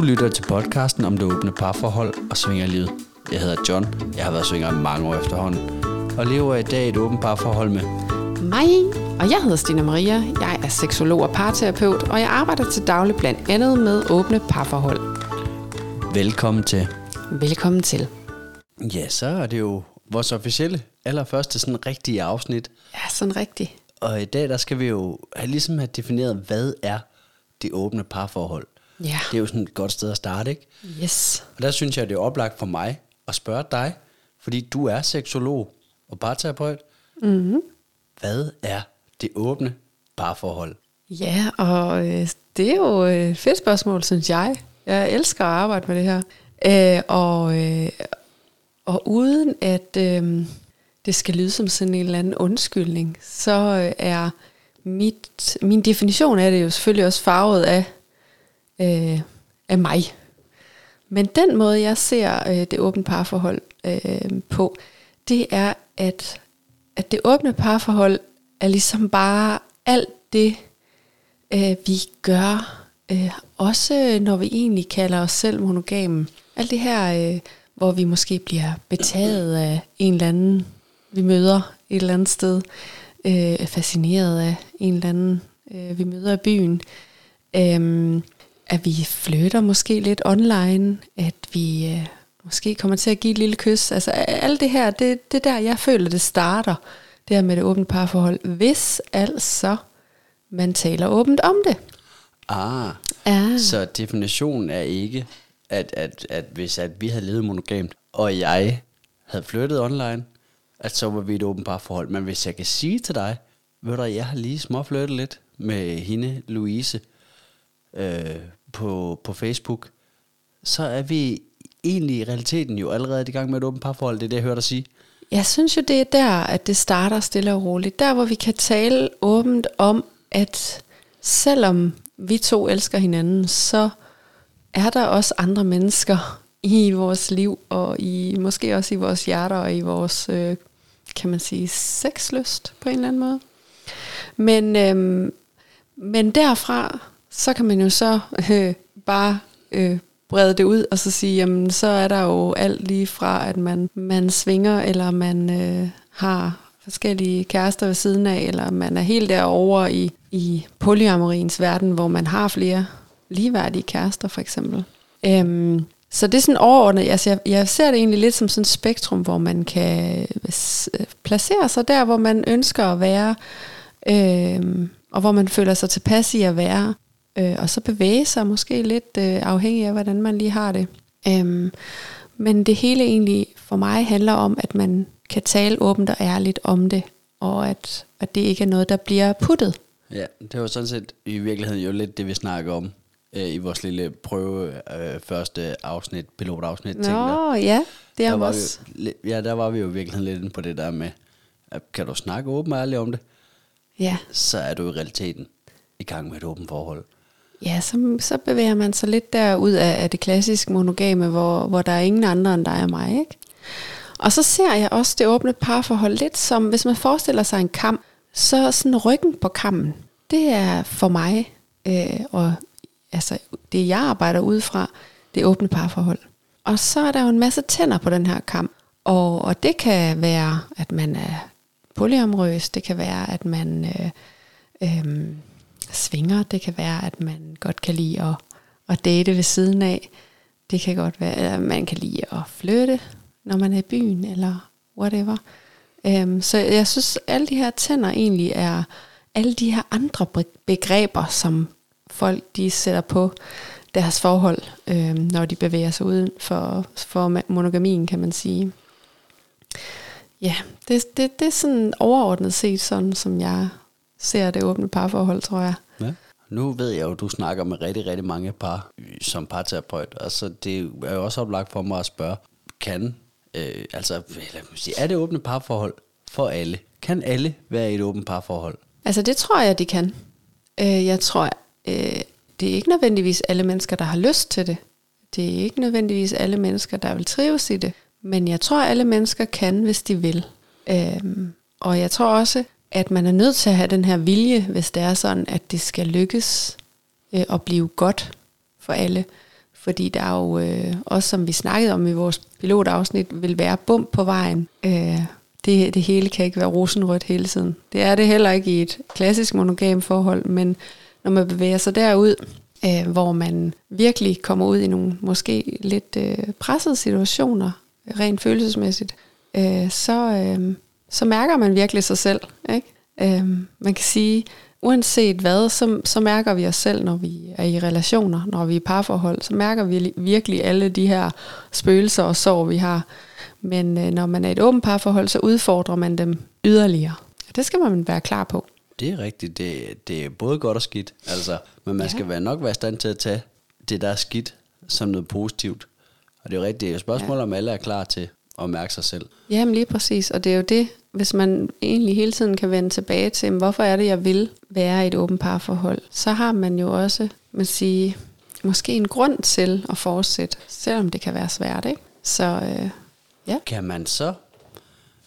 Du lytter til podcasten om det åbne parforhold og svingerlivet. Jeg hedder John. Jeg har været svinger i mange år efterhånden. Og lever i dag et åbent parforhold med mig, og jeg hedder Stina Maria. Jeg er seksolog og parterapeut, og jeg arbejder til daglig blandt andet med åbne parforhold. Velkommen til. Velkommen til. Ja, så er det jo vores officielle allerførste sådan rigtige afsnit. Ja, sådan rigtigt. Og i dag der skal vi jo have, ligesom have defineret, hvad er det åbne parforhold. Ja. Det er jo sådan et godt sted at starte, ikke? Yes. Og der synes jeg, det er oplagt for mig at spørge dig, fordi du er seksolog og parterapeut. Mm-hmm. Hvad er det åbne parforhold? Ja, og øh, det er jo et fedt spørgsmål, synes jeg. Jeg elsker at arbejde med det her. Øh, og, øh, og uden at øh, det skal lyde som sådan en eller anden undskyldning, så øh, er mit, min definition af det jo selvfølgelig også farvet af, øh, af mig. Men den måde, jeg ser øh, det åbne parforhold øh, på, det er, at, at det åbne parforhold er ligesom bare alt det, øh, vi gør, øh, også når vi egentlig kalder os selv monogame. Alt det her, øh, hvor vi måske bliver betaget af en eller anden, vi møder et eller andet sted, øh, fascineret af en eller anden, øh, vi møder i byen. Øh, at vi flytter måske lidt online, at vi øh, måske kommer til at give et lille kys. Altså alt det her, det, det der, jeg føler, det starter, det her med det åbne parforhold, hvis altså man taler åbent om det. Ah, Ah. så definitionen er ikke, at, at, at hvis at vi havde levet monogamt, og jeg havde flyttet online, at så var vi et åbent parforhold. Men hvis jeg kan sige til dig, ved du, jeg har lige småflyttet lidt med hende, Louise, øh, på, på Facebook, så er vi egentlig i realiteten jo allerede i gang med et åbent parforhold. Det er det, jeg hørte dig sige. Jeg synes jo, det er der, at det starter stille og roligt. Der, hvor vi kan tale åbent om, at selvom vi to elsker hinanden, så er der også andre mennesker i vores liv, og i måske også i vores hjerter, og i vores, øh, kan man sige, sexlyst på en eller anden måde. Men, øhm, men derfra, så kan man jo så øh, bare øh, brede det ud, og så sige, jamen så er der jo alt lige fra, at man, man svinger, eller man øh, har forskellige kærester ved siden af, eller man er helt derovre i, i polyamoriens verden, hvor man har flere ligeværdige kærester for eksempel. Øhm, så det er sådan overordnet, altså jeg, jeg ser det egentlig lidt som sådan et spektrum, hvor man kan placere sig der, hvor man ønsker at være, øhm, og hvor man føler sig tilpas i at være, øh, og så bevæge sig måske lidt øh, afhængig af, hvordan man lige har det. Øhm, men det hele egentlig for mig handler om, at man kan tale åbent og ærligt om det, og at, at det ikke er noget, der bliver puttet. Ja, det var sådan set i virkeligheden jo lidt det, vi snakker om øh, i vores lille prøve øh, første afsnit, pilotafsnit. Nå, ja, det er der også. vi, Ja, der var vi jo i virkeligheden lidt inde på det der med, at kan du snakke åbent og ærligt om det, Ja, så er du i realiteten i gang med et åbent forhold ja så, så bevæger man sig lidt derud af, af det klassiske monogame, hvor, hvor der er ingen andre end dig og mig. Ikke? Og så ser jeg også det åbne parforhold lidt som, hvis man forestiller sig en kam, så sådan ryggen på kammen, det er for mig, øh, og altså det jeg arbejder ud fra, det åbne parforhold. Og så er der jo en masse tænder på den her kam, og, og det kan være, at man er polyamorøs, det kan være, at man øh, øh, svinger, det kan være, at man godt kan lide at, at date ved siden af, det kan godt være, at man kan lide at flytte, når man er i byen, eller whatever. Øhm, så jeg synes, alle de her tænder egentlig er alle de her andre begreber, som folk de sætter på deres forhold, øhm, når de bevæger sig uden for, for monogamien, kan man sige. Ja, det, det, det er sådan overordnet set sådan, som jeg ser det åbne parforhold, tror jeg. Ja. Nu ved jeg jo, at du snakker med rigtig, rigtig mange par som parterapeut, og så det er jo også oplagt for mig at spørge, kan, øh, altså, er det åbne parforhold for alle? Kan alle være i et åbent parforhold? Altså det tror jeg, de kan. Øh, jeg tror, øh, det er ikke nødvendigvis alle mennesker, der har lyst til det. Det er ikke nødvendigvis alle mennesker, der vil trives i det. Men jeg tror, alle mennesker kan, hvis de vil. Øhm, og jeg tror også, at man er nødt til at have den her vilje, hvis det er sådan, at det skal lykkes øh, at blive godt for alle. Fordi der er jo øh, også, som vi snakkede om i vores pilotafsnit, vil være bump på vejen. Øh, det, det hele kan ikke være rosenrødt hele tiden. Det er det heller ikke i et klassisk monogam forhold, men når man bevæger sig derud, øh, hvor man virkelig kommer ud i nogle måske lidt øh, pressede situationer, rent følelsesmæssigt, øh, så, øh, så mærker man virkelig sig selv. Ikke? Øh, man kan sige, uanset hvad, så, så mærker vi os selv, når vi er i relationer, når vi er i parforhold, så mærker vi virkelig alle de her spøgelser og sår, vi har. Men øh, når man er i et åbent parforhold, så udfordrer man dem yderligere. Det skal man være klar på. Det er rigtigt. Det, det er både godt og skidt. Altså, men man ja. skal være nok være i stand til at tage det, der er skidt, som noget positivt. Og det er jo rigtigt. Det er jo et spørgsmål, ja. om alle er klar til at mærke sig selv. Jamen lige præcis. Og det er jo det, hvis man egentlig hele tiden kan vende tilbage til, hvorfor er det, jeg vil være i et åbent parforhold, så har man jo også, man sige, måske en grund til at fortsætte, selvom det kan være svært. Ikke? Så øh, ja. Kan man så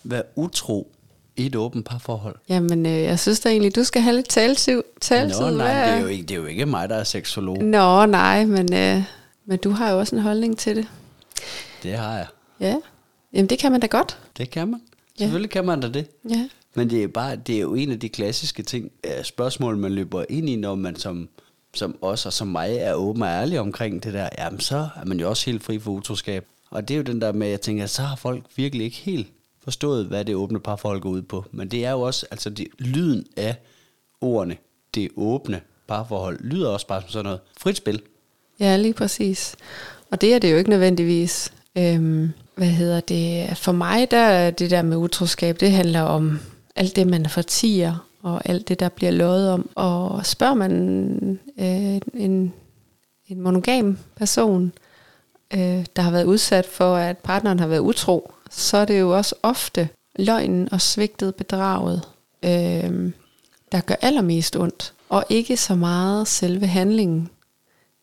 være utro i et åbent parforhold? Jamen, øh, jeg synes da egentlig, du skal have lidt taltid. taltid Nå, nej, det er, jo ikke, det er jo ikke mig, der er seksolog. Nå, nej, men, øh, men du har jo også en holdning til det. Det har jeg. Ja, jamen det kan man da godt. Det kan man. Selvfølgelig ja. kan man da det. Ja. Men det er, bare, det er jo en af de klassiske ting, spørgsmål, man løber ind i, når man som, som os og som mig er åben og ærlig omkring det der. Jamen, så er man jo også helt fri for utroskab. Og det er jo den der med, at jeg tænker, så har folk virkelig ikke helt forstået, hvad det åbne parforhold går ud på. Men det er jo også, altså det, lyden af ordene, det åbne parforhold, lyder også bare som sådan noget frit spil. Ja, lige præcis. Og det er det jo ikke nødvendigvis. Øhm, hvad hedder det? For mig, der det der med utroskab, det handler om alt det, man fortiger, og alt det, der bliver lovet om. Og spørger man øh, en, en monogam person, øh, der har været udsat for, at partneren har været utro, så er det jo også ofte løgnen og svigtet bedraget, øh, der gør allermest ondt. Og ikke så meget selve handlingen,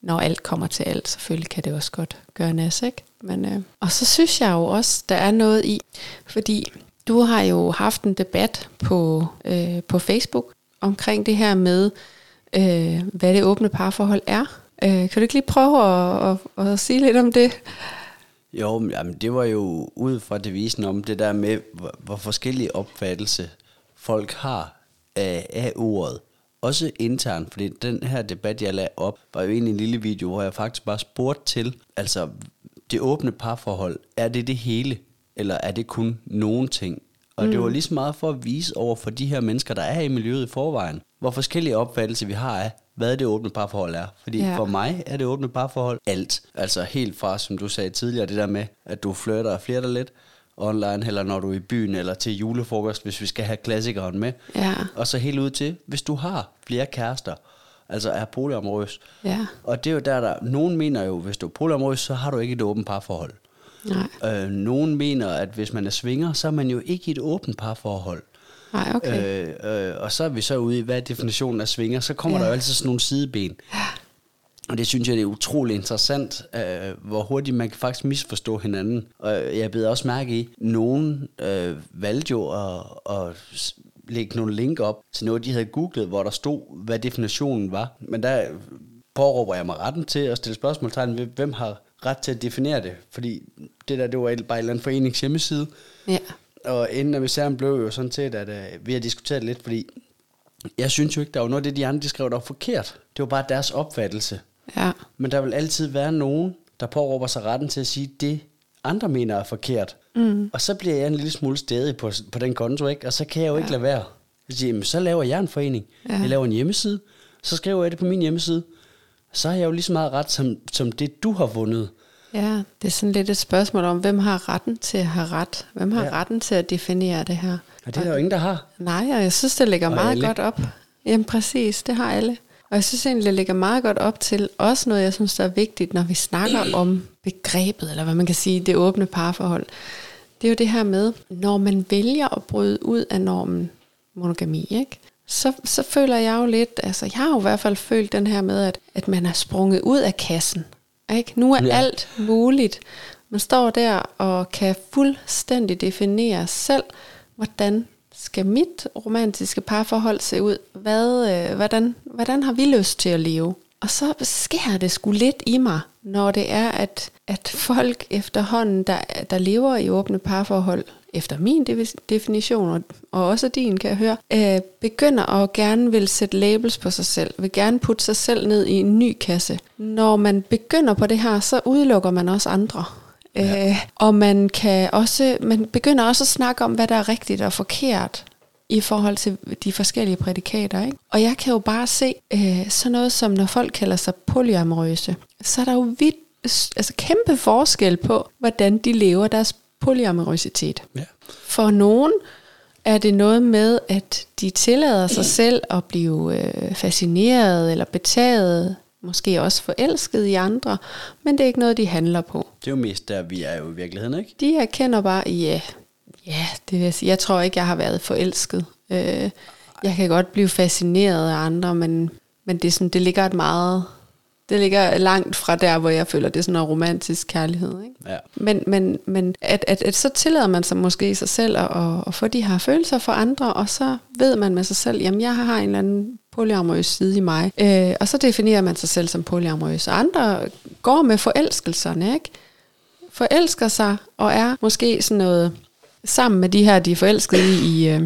når alt kommer til alt. Selvfølgelig kan det også godt gøre nas, ikke? Men, øh, og så synes jeg jo også, der er noget i, fordi du har jo haft en debat på, øh, på Facebook omkring det her med, øh, hvad det åbne parforhold er. Øh, kan du ikke lige prøve at, at, at sige lidt om det? Jo, jamen, det var jo ud fra devisen om det der med, hvor, hvor forskellige opfattelse folk har af, af ordet. Også internt, fordi den her debat, jeg lagde op, var jo egentlig en lille video, hvor jeg faktisk bare spurgte til, altså det åbne parforhold, er det det hele, eller er det kun nogen ting? Og mm. det var lige så meget for at vise over for de her mennesker, der er i miljøet i forvejen, hvor forskellige opfattelser vi har af, hvad det åbne parforhold er. Fordi ja. for mig er det åbne parforhold alt. Altså helt fra, som du sagde tidligere, det der med, at du flytter og flirter lidt online, eller når du er i byen, eller til julefrokost, hvis vi skal have klassikeren med. Ja. Og så helt ud til, hvis du har flere kærester, altså er polyamorøs. Ja. Og det er jo der, der, nogen mener jo, hvis du er polyamorøs, så har du ikke et åbent parforhold. Nej. Øh, nogen mener, at hvis man er svinger, så er man jo ikke i et åbent parforhold. Nej, okay. Øh, øh, og så er vi så ude i, hvad er definitionen af svinger, så kommer ja. der jo altid sådan nogle sideben. Ja. Og det synes jeg, det er utrolig interessant, øh, hvor hurtigt man kan faktisk misforstå hinanden. Og jeg beder også mærke i, nogen øh, valgte jo at, at lægge nogle link op til noget, de havde googlet, hvor der stod, hvad definitionen var. Men der påråber jeg mig retten til at stille spørgsmålstegn ved, hvem har ret til at definere det. Fordi det der, det var bare en eller anden forenings hjemmeside. Ja. Og inden af misæren blev jo sådan set, at uh, vi har diskuteret lidt, fordi jeg synes jo ikke, der var noget af det, de andre de skrev, der var forkert. Det var bare deres opfattelse. Ja. Men der vil altid være nogen, der påråber sig retten til at sige, det andre mener er forkert. Mm. Og så bliver jeg en lille smule stedig på, på den konto, ikke? og så kan jeg jo ja. ikke lade være. Jeg siger, jamen, så laver jeg en forening. Ja. Jeg laver en hjemmeside. Så skriver jeg det på min hjemmeside. Så har jeg jo lige så meget ret, som, som det du har vundet. Ja, det er sådan lidt et spørgsmål om, hvem har retten til at have ret? Hvem har ja. retten til at definere det her? Og det er der jo ingen, der har. Nej, og jeg synes, det ligger og meget alle. godt op. Jamen præcis, det har alle. Og jeg synes egentlig, det ligger meget godt op til også noget, jeg synes, der er vigtigt, når vi snakker om begrebet, eller hvad man kan sige, det åbne parforhold. Det er jo det her med, når man vælger at bryde ud af normen monogami, ikke? Så, så føler jeg jo lidt, altså jeg har jo i hvert fald følt den her med, at, at man er sprunget ud af kassen. Ikke? Nu er ja. alt muligt. Man står der og kan fuldstændig definere selv, hvordan skal mit romantiske parforhold se ud? Hvad, øh, hvordan, hvordan har vi lyst til at leve? Og så sker det sgu lidt i mig, når det er, at, at folk efterhånden, der, der lever i åbne parforhold, efter min definition, og- og også din, kan jeg høre, øh, begynder at gerne vil sætte labels på sig selv, vil gerne putte sig selv ned i en ny kasse. Når man begynder på det her, så udelukker man også andre. Ja. Øh, og man kan også, man begynder også at snakke om, hvad der er rigtigt og forkert i forhold til de forskellige prædikater. Ikke? Og jeg kan jo bare se øh, sådan noget som, når folk kalder sig polyamorøse, så er der jo vidt, altså kæmpe forskel på, hvordan de lever deres polyamorøsitet. Ja. For nogen er det noget med, at de tillader sig selv at blive øh, fascineret eller betaget, måske også forelsket i andre, men det er ikke noget, de handler på. Det er jo mest der, vi er jo i virkeligheden, ikke? De erkender bare, ja, ja, det vil jeg sige. Jeg tror ikke, jeg har været forelsket. Øh, jeg kan godt blive fascineret af andre, men, men det, er sådan, det ligger et meget... Det ligger langt fra der, hvor jeg føler, det er sådan noget romantisk kærlighed. Ikke? Ja. Men, men, men at, at, at så tillader man sig måske sig selv at, at, at få de her følelser for andre, og så ved man med sig selv, jamen jeg har en eller anden polyamorøs side i mig. Øh, og så definerer man sig selv som polyamorøs. Og andre går med forelskelserne, ikke? Forelsker sig og er måske sådan noget sammen med de her, de er forelskede i, i øh,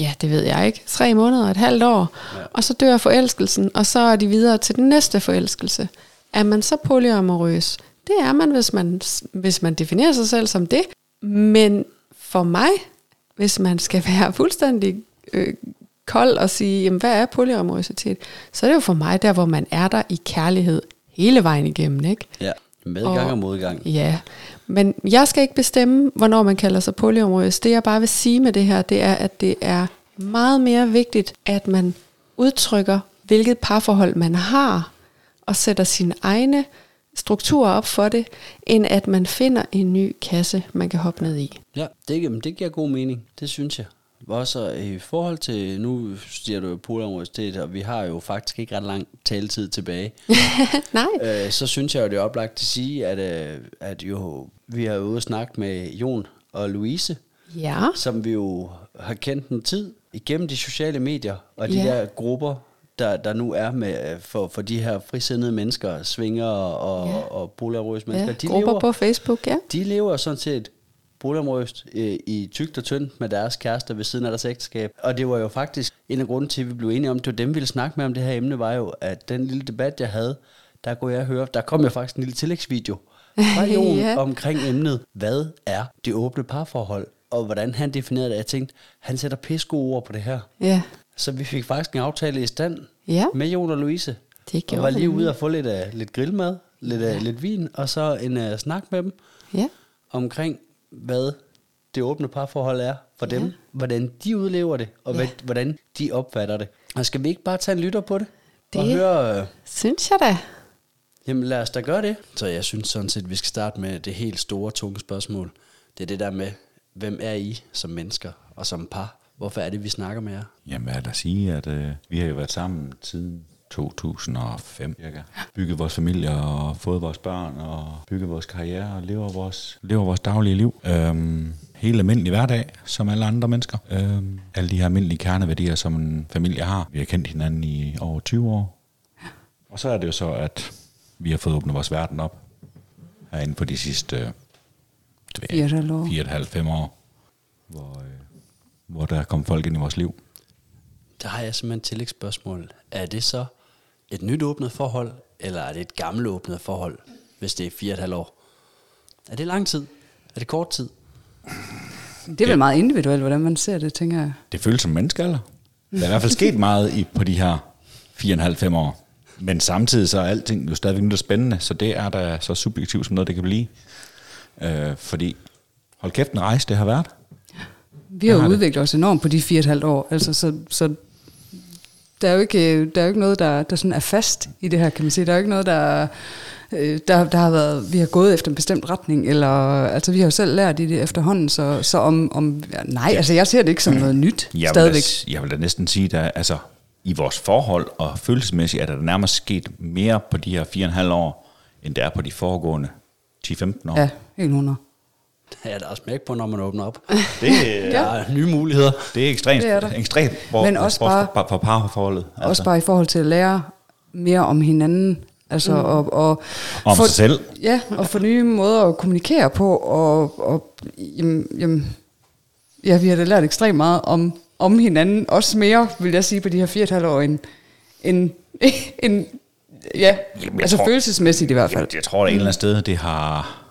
ja, det ved jeg ikke, tre måneder, et halvt år, Ja. og så dør forelskelsen, og så er de videre til den næste forelskelse. Er man så polyamorøs? Det er man, hvis man, hvis man definerer sig selv som det. Men for mig, hvis man skal være fuldstændig øh, kold og sige, jamen, hvad er polyamorøsitet? Så er det jo for mig der, hvor man er der i kærlighed hele vejen igennem, ikke? Ja. Medgang og, og modgang. Ja, men jeg skal ikke bestemme, hvornår man kalder sig polyamorøs. Det jeg bare vil sige med det her, det er, at det er meget mere vigtigt, at man udtrykker, hvilket parforhold man har, og sætter sine egne strukturer op for det, end at man finder en ny kasse, man kan hoppe ned i. Ja, det, det giver god mening. Det synes jeg. Også i forhold til, nu siger du jo Polaruniversitet, og vi har jo faktisk ikke ret lang taletid tilbage. Nej. øh, så synes jeg jo, det er oplagt at sige, at, øh, at jo, vi har jo ude at snakke med Jon og Louise, Ja. som vi jo har kendt en tid igennem de sociale medier, og de Ja. der grupper, der, der nu er med øh, for, for de her frisindede mennesker, svinger og, Ja. ja. og polarøse mennesker. ja. de Grupper lever, på Facebook, ja. de lever sådan set polarøst øh, i tygt og tyndt med deres kærester ved siden af deres ægteskab. Og det var jo faktisk en af grunden til, at vi blev enige om, det var dem, vi ville snakke med om det her emne, var jo, at den lille debat, jeg havde, der kunne jeg høre, der kom jo faktisk en lille tillægsvideo fra Jon Ja. ja. omkring emnet, hvad er det åbne parforhold, og hvordan han definerede det. Jeg tænkte, han sætter pisse ord på det her. Ja, Så vi fik faktisk en aftale i stand Ja. med Jon og Louise. det Og gjorde var lige ude og få lidt, uh, lidt grillmad, lidt, uh, lidt vin, og så en uh, snak med dem Ja. omkring, hvad det åbne parforhold er for dem, Ja. hvordan de udlever det, og Ja. hvad, hvordan de opfatter det. Og skal vi ikke bare tage en lytter på det? Og Det- høre, øh, Synes jeg da. jamen lad os da gøre det. Så jeg synes sådan set, vi skal starte med det helt store, tunge spørgsmål. Det er det der med, hvem er I som mennesker og som par? Hvorfor er det, vi snakker med jer? Jamen, hvad er der at sige, at øh, vi har jo været sammen siden 2005 cirka. Bygget vores familie og fået vores børn og bygget vores karriere og lever vores, lever vores daglige liv. Øhm, helt almindelig hverdag, som alle andre mennesker. Øhm, alle de her almindelige kerneværdier, som en familie har. Vi har kendt hinanden i over 20 år. Og så er det jo så, at vi har fået åbnet vores verden op herinde på de sidste øh, du ved, Fire og et halvt år. fire og et halvt, fem år, hvor, øh, hvor der kom folk ind i vores liv. Der har jeg simpelthen et tillægsspørgsmål. Er det så et nyt åbnet forhold, eller er det et gammelt åbnet forhold, hvis det er fire og et halvt år? Er det lang tid? Er det kort tid? Det er vel meget individuelt, hvordan man ser det, tænker jeg. Det føles som menneskealder. Der er i hvert fald sket meget i, på de her 4,5-5 år. Men samtidig så er alting jo stadigvæk og spændende, så det er da så subjektivt som noget, det kan blive. Øh, fordi, hold kæft, en rejse det har været. Vi har har det. udviklet os enormt på de fire og et halvt år, altså, så, så der er jo ikke, der er jo ikke noget, der, der sådan er fast i det her, kan man sige. Der er jo ikke noget, der, øh, der, der har været, vi har gået efter en bestemt retning, eller, altså vi har jo selv lært i det efterhånden, så, så om, om ja, nej, altså jeg ser det ikke som noget nyt, Jeg vil, da, stadigvæk. jeg vil da næsten sige, at altså, i vores forhold og følelsesmæssigt er der nærmest sket mere på de her 4,5 år, end der er på de foregående 10-15 år. Ja, helt 100. Ja, der er smæk på, når man åbner op. Det, Der er nye muligheder. det er ekstremt, Det er der. ekstremt for, Men også for, bare- for, for parforholdet. Altså. Også bare i forhold til at lære mere om hinanden. Altså, mm. og, og Om sig selv. Ja, og få nye måder at kommunikere på, og, og jamen, jamen, ja, vi har da lært ekstremt meget om, om hinanden, også mere, vil jeg sige, på de her fire og et halvt år, end, end, end ja, Jamen, altså tror- følelsesmæssigt i hvert fald. Jeg, jeg tror, at et eller andet sted, det har,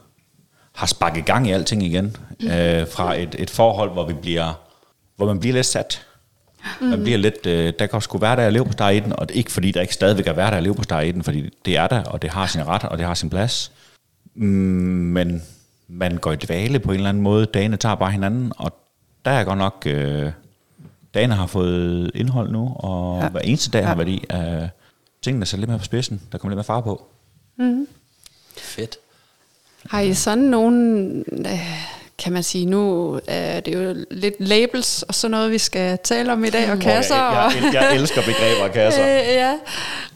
har sparket gang i alting igen. Mm. Øh, fra et, et forhold, hvor vi bliver, hvor man bliver lidt sat. Mm. Man bliver lidt, øh, der kan sgu være der at leve på i den, og det er ikke fordi, der ikke stadigvæk er der at leve på i den, fordi det er der, og det har sin ret, og det har sin plads. Mm, men man går i dvale på en eller anden måde. Dagene tager bare hinanden, og der er godt nok... Øh, dagene har fået indhold nu, og ja. Hver eneste dag ja. har Ja. været i. Øh, tingene er lidt mere på spidsen. Der kommer lidt mere far på. Fedt. Har I sådan nogen, øh, kan man sige, nu er det jo lidt labels og sådan noget, vi skal tale om i dag, og kasser. og, Jeg, jeg, jeg elsker begreber og kasser. Øh, ja.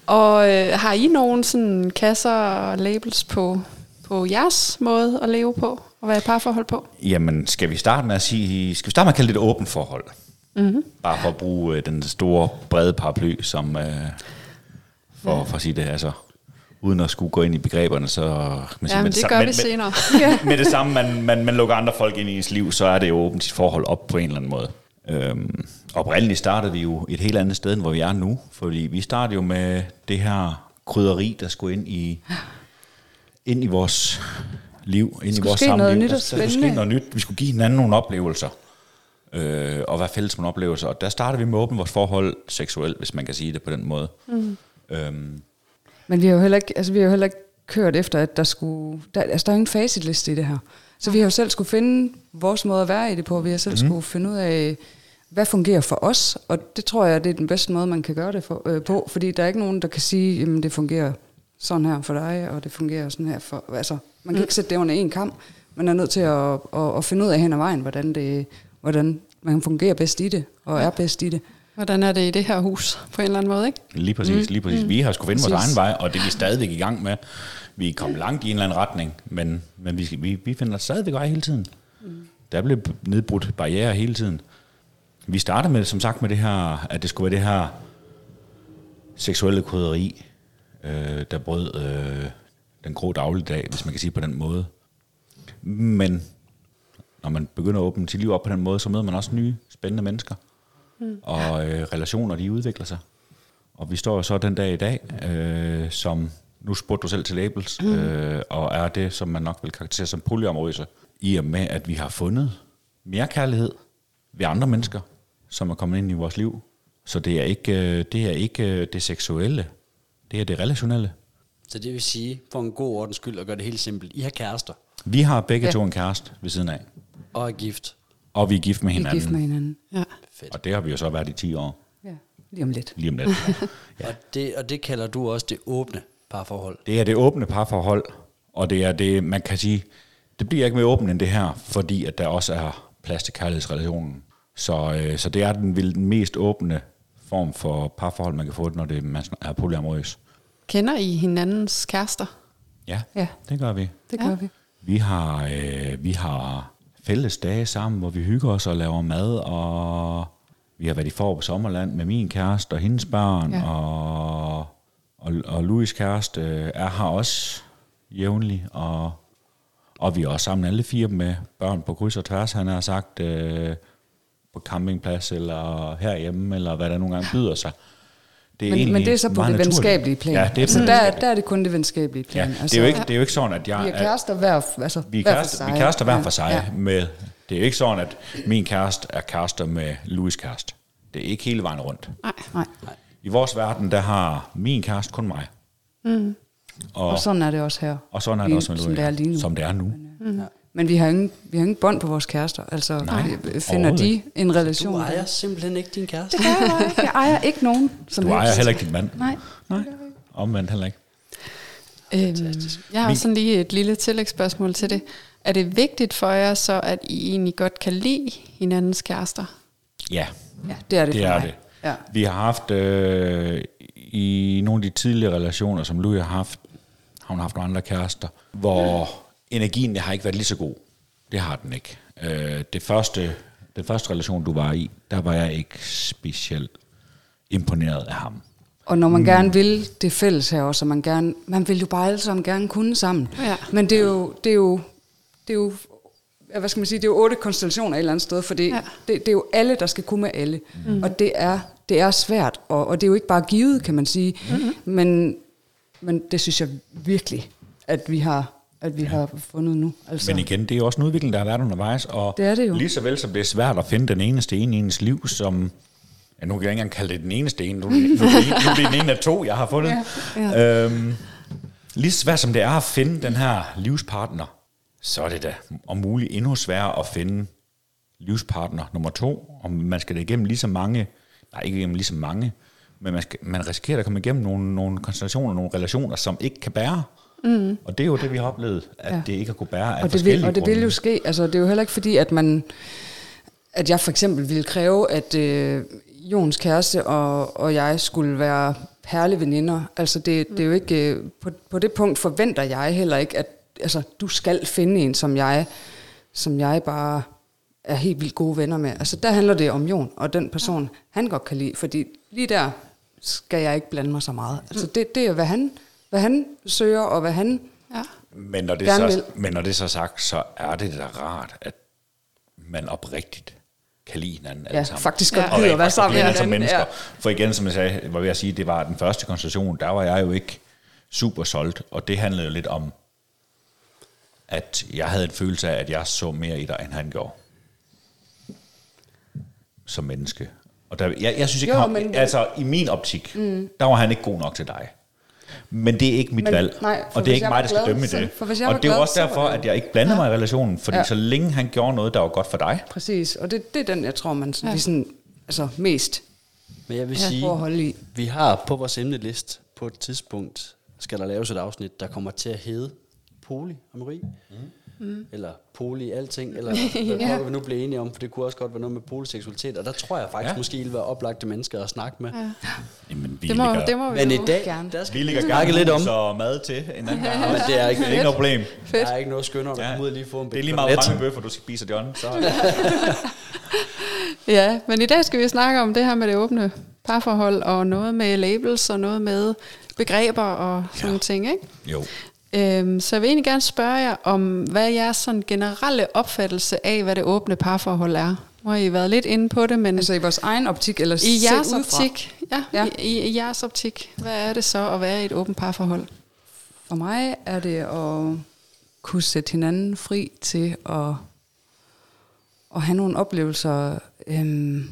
Og øh, har I nogen sådan kasser og labels på, på jeres måde at leve på, og være i parforhold på? Jamen, skal vi starte med at sige, skal vi starte med at kalde det et åbent forhold? Mm-hmm. Bare for at bruge øh, den store, brede paraply, som øh, for, for at sige det, altså, uden at skulle gå ind i begreberne, så... Man Ja, men det gør vi senere. Med, med det samme, man, man, man lukker andre folk ind i ens liv, så er det jo åbent sit forhold op på en eller anden måde. Øhm, oprindeligt startede vi jo et helt andet sted, end hvor vi er nu, fordi vi startede jo med det her krydderi, der skulle ind i, ind i vores liv, ind i vores ske noget samliv. nyt Der- der skulle ske noget nyt. Vi skulle give hinanden nogle oplevelser, øh, og være fælles med nogle oplevelser. Og der startede vi med at åbne vores forhold seksuelt, hvis man kan sige det på den måde. Mm. Øhm, Men vi har jo heller ikke, altså, vi har jo heller ikke kørt efter, at der skulle... Der, altså, der er ingen facitliste i det her. Så vi har jo selv skulle finde vores måde at være i det på. Vi har selv mm. skulle finde ud af, hvad fungerer for os. Og det tror jeg, det er den bedste måde, man kan gøre det for, øh, på. Fordi der er ikke nogen, der kan sige, at det fungerer sådan her for dig, og det fungerer sådan her for... Altså, man kan ikke sætte det under en kamp. Man er nødt til at, at, at finde ud af hen ad vejen, hvordan, det, hvordan man fungerer bedst i det, og er bedst i det. Hvordan er det i det her hus, på en eller anden måde, ikke? Lige præcis, mm. lige præcis. Vi har skulle finde vores Præcis. egen vej, og det er vi stadigvæk i gang med. Vi er kommet langt i en eller anden retning, men, men vi, skal, vi, vi finder stadigvæk vej hele tiden. Mm. Der bliver nedbrudt barriere hele tiden. Vi starter med, som sagt, med det her, at det skulle være det her seksuelle krydderi, øh, der brød øh, den grå dagligdag, hvis man kan sige på den måde. Men når man begynder at åbne sit liv op på den måde, så møder man også nye, spændende mennesker. Mm. Og øh, relationer, de udvikler sig. Og vi står jo så den dag i dag, øh, som, nu spurgte du selv til labels, mm. øh, og er det, som man nok vil karakterisere som polyamorøse, i og med, at vi har fundet mere kærlighed ved andre mennesker, som er kommet ind i vores liv. Så det er ikke, øh, det, er ikke øh, det seksuelle, det er det relationelle. Så det vil sige, for en god ordens skyld, og gøre det helt simpelt. I har kærester Vi har begge. Ja. to en kæreste ved siden af, og er gift. Og vi er gift med Vi er hinanden. gift med hinanden. Ja. Fedt. Og det har vi jo så været i 10 år, Ja, lige om lidt. lige om lidt. Ja. Og, det, og det kalder du også det åbne parforhold. Det er det åbne parforhold, og det er det, man kan sige, det bliver ikke mere åbent end det her, fordi at der også er plads til kærlighedsrelationen. Så, øh, så det er den, vel den mest åbne form for parforhold, man kan få, når det man er polyamorøs. Kender I hinandens kærester? Ja, Ja. det gør vi. Det Ja. gør vi. Vi har, øh, vi har fælles dage sammen, hvor vi hygger os og laver mad, og vi har været i for på Sommerland med min kæreste og hendes børn, ja. Og, og, og Louis kæreste øh, er her også jævnligt, og, og vi er også sammen alle fire med børn på kryds og tværs, han har sagt, øh, på campingplads eller herhjemme, eller hvad der nogle gange byder sig. Det Men, men det er så på det naturligt. venskabelige plan. Ja, det er altså, der, der er det kun det venskabelige Ja, plan. det, er jo ikke, det er jo ikke sådan, at jeg... Vi er er- kærester hver, altså, vi er hver for kærester, sig. vi er kærester hver for Ja. sig. Ja. Med, det er jo ikke sådan, at min kæreste er kærester med Louis kæreste. Det er ikke hele vejen rundt. Nej. Nej. I vores verden, der har min kæreste kun mig. Mm. Og, Og sådan er det også her. og sådan er det også med som Louis. det er lige nu. Som det er nu. Men vi har ingen, vi har ingen bånd på vores kærester. Altså, Nej, vi- finder de en relation? Du ejer simpelthen ikke din kæreste. Det kan jeg ikke. Jeg ejer ikke nogen som Du ejer helst. heller ikke din mand. Nej. Nej. Omvendt heller ikke. Øhm, jeg har sådan lige et lille tillægsspørgsmål til det. Er det vigtigt for jer så, at I egentlig godt kan lide hinandens kærester? Ja, Ja, det er det det for er mig. det. Ja. Vi har haft, øh, i nogle af de tidligere relationer, som Louis har haft, har hun haft nogle andre kærester, hvor energien har ikke været lige så god. Det har den ikke. Øh, det første, den første relation, du var i, der var jeg ikke specielt imponeret af ham. Og når man mm. gerne vil det fælles her også, og man, gerne, man vil jo bare alle sammen gerne kunne sammen. Ja. Men det er jo, det er jo, det er jo ja, hvad skal man sige, det er jo otte konstellationer et eller andet sted, for det, Ja. ja. det, det er jo alle, der skal kunne med alle. Mm. Og det er, det er svært, og, og det er jo ikke bare givet, kan man sige. Mm-hmm. Men, men det synes jeg virkelig, at vi har, at vi har fundet nu. Altså, Men igen, det er også en udvikling, der har været undervejs, og Det er det jo. lige så vel som det er svært at finde den eneste ene i ens liv, som, ja, nu kan jeg ikke engang kalde det den eneste ene, nu, nu, nu, nu er det den ene af to, jeg har fundet. Ja, ja. Øhm, lige så svært som det er at finde den her livspartner, så er det da om muligt endnu sværere at finde livspartner nummer to, og man skal da igennem lige så mange, nej ikke igennem lige så mange, men man, skal, man risikerer at komme igennem nogle, nogle konstellationer, nogle relationer, som ikke kan bære. Mm. Og det er jo det, vi har oplevet, at ja. Det ikke har kunne bære af og det, vil, og det vil grunde. jo ske. Altså, det er jo heller ikke fordi, at man at jeg for eksempel ville kræve, at øh, Jons kæreste og, og jeg skulle være perleveninder. Altså det, det er jo ikke, øh, på, på det punkt forventer jeg heller ikke, at altså, du skal finde en, som jeg, som jeg bare er helt vildt gode venner med. Altså der handler det om Jon og den person, han godt kan lide. Fordi lige der skal jeg ikke blande mig så meget. Altså det, det er, hvad han, hvad han søger, og hvad han Ja. Men når, det Gerne så, vil. men når det er så sagt, så er det da rart, at man oprigtigt kan lide hinanden alle ja, sammen. faktisk Ja. godt og gider at være sammen med hinanden som hinanden. mennesker. Ja. For igen, som jeg sagde, var ved at sige, det var den første konstellation, der var jeg jo ikke super solgt, og det handlede jo lidt om, at jeg havde en følelse af, at jeg så mere i dig, end han gjorde. Som menneske. Og der, jeg, jeg synes ikke, Jo, han, men- altså i min optik, mm. der var han ikke god nok til dig. Men det er ikke mit Men- valg, nej, og det er ikke mig, der skal glad, dømme i det. for hvis jeg og det er jo glad, også derfor, at jeg ikke blander mig i relationen, fordi Ja. så længe han gjorde noget, der var godt for dig, Præcis, og det, det er den, jeg tror, man Ja. ja. sådan, altså mest Men jeg vil ja, sige, for at holde i. vi har på vores emneliste på et tidspunkt, skal der laves et afsnit, der kommer til at hedde polyamori. Mm. Eller poly alting, eller hvad Ja. vi nu blive enige om, for det kunne også godt være noget med polyseksualitet, og der tror jeg faktisk Ja. måske ville være oplagte mennesker at snakke med. Ja. jamen, vi Det må, ligger, det må vi Men i dag, gerne. der skal vi ligger snakke gerne lidt om, og mad til en anden gang. men det er ikke, Det er ikke noget problem. der er ikke noget skønnere, Ja. kommer ud og lige få en Det er lige meget mange bøffer, du skal spise, John. Så det. Ja, men i dag skal vi snakke om det her med det åbne parforhold, og noget med labels, og noget med begreber og sådan ja. ting, ikke? Jo. Øhm, så jeg vil egentlig gerne spørge jer om, hvad jeres sådan generelle opfattelse af, hvad det åbne parforhold er. Nu har I været lidt inde på det, men Altså i vores egen optik, eller i jeres optik, ja, Ja. I, i, i jeres optik, hvad er det så at være i et åbent parforhold? For mig er det at kunne sætte hinanden fri til at, at have nogle oplevelser, øhm,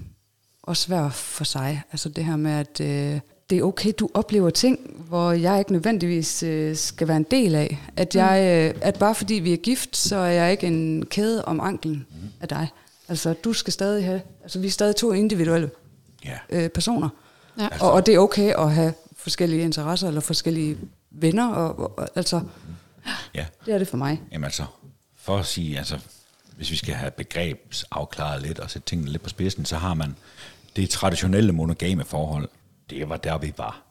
også hver for sig. Altså det her med, at øh, det er okay, du oplever ting, hvor jeg ikke nødvendigvis øh, skal være en del af. At, jeg, øh, at bare fordi vi er gift, så er jeg ikke en kæde om anklen af dig. Altså du skal stadig have, altså vi er stadig to individuelle Ja. øh, personer. Ja. Og, og det er okay at have forskellige interesser eller forskellige venner. Og, og, og, altså, ja. det er det for mig. Jamen altså, for at sige, altså, hvis vi skal have begrebsafklaret lidt og sætte tingene lidt på spidsen, så har man det traditionelle monogame forhold. Det var der, vi var.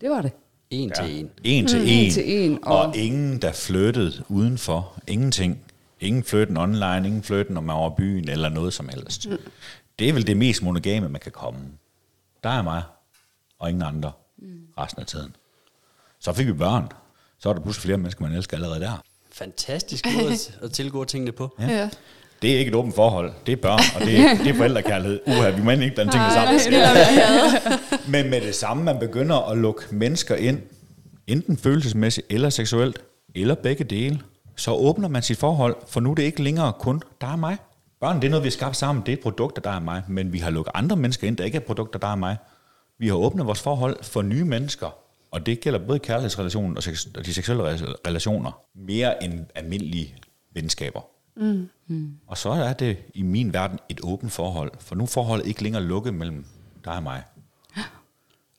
Det var det. En til en. En til Mm, en. en til en, Og, og- ingen, der flyttede udenfor. Ingenting. Ingen flytten online, ingen flytten om man over byen, eller noget som helst. Mm. Det er vel det mest monogame, man kan komme. Der er mig, og ingen andre mm. resten af tiden. Så fik vi børn. Så er der pludselig flere mennesker, man elsker allerede der. Fantastisk måde at- at tilgå tingene på. Ja. ja. Det er ikke et åbent forhold. Det er børn, og det er, det er forældrekærlighed. Uha, vi må ikke blande tingene sammen. Men med det samme, man begynder at lukke mennesker ind, enten følelsesmæssigt eller seksuelt, eller begge dele, så åbner man sit forhold, for nu er det ikke længere kun, der er mig. Børn, det er noget, vi har skabt sammen, det er et produkt, der er mig, men vi har lukket andre mennesker ind, der ikke er produkter, der er mig. Vi har åbnet vores forhold for nye mennesker, og det gælder både kærlighedsrelationen og, de seksuelle re- relationer, mere end almindelige venskaber. Mm. Og så er det i min verden et åbent forhold, for nu er forholdet ikke længere lukket mellem dig og mig.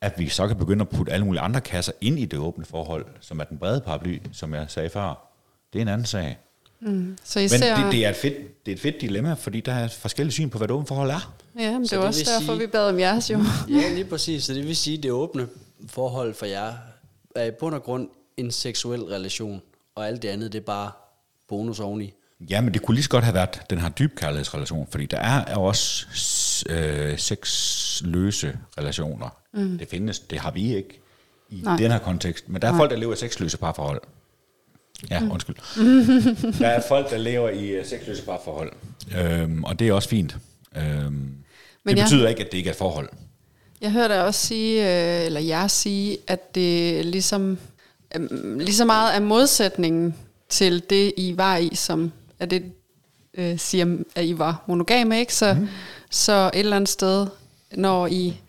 At vi så kan begynde at putte alle mulige andre kasser ind i det åbne forhold, som er den brede paraply, som jeg sagde før, det er en anden sag. Så I Men ser, det, det, er et fedt, det er et fedt dilemma, fordi der er forskellige syn på, hvad et åbent forhold er. ja, men det er det også derfor, sige- vi bad om jeres jo. Ja, lige præcis. Så det vil sige, at det åbne forhold for jer er i bund og grund en seksuel relation, og alt det andet, det er bare bonus oveni. Ja, men det kunne lige så godt have været den her dyb kærlighedsrelation, fordi der er også øh, sexløse relationer. Mm. Det findes, det har vi ikke i Nej. den her kontekst. Men der er Nej. folk, der lever i sexløse parforhold. Ja, Mm. undskyld. der er folk, der lever i øh, sexløse parforhold. Øhm, og det er også fint. Øhm, Men det jeg- betyder ikke, at det ikke er et forhold. Jeg hørte dig også sige, øh, eller jeg sige, at det ligesom, øh, lige så meget er modsætningen til det, I var i, som er det, øh, siger, at I var monogame, ikke? Så, mm. så et eller andet sted, når I,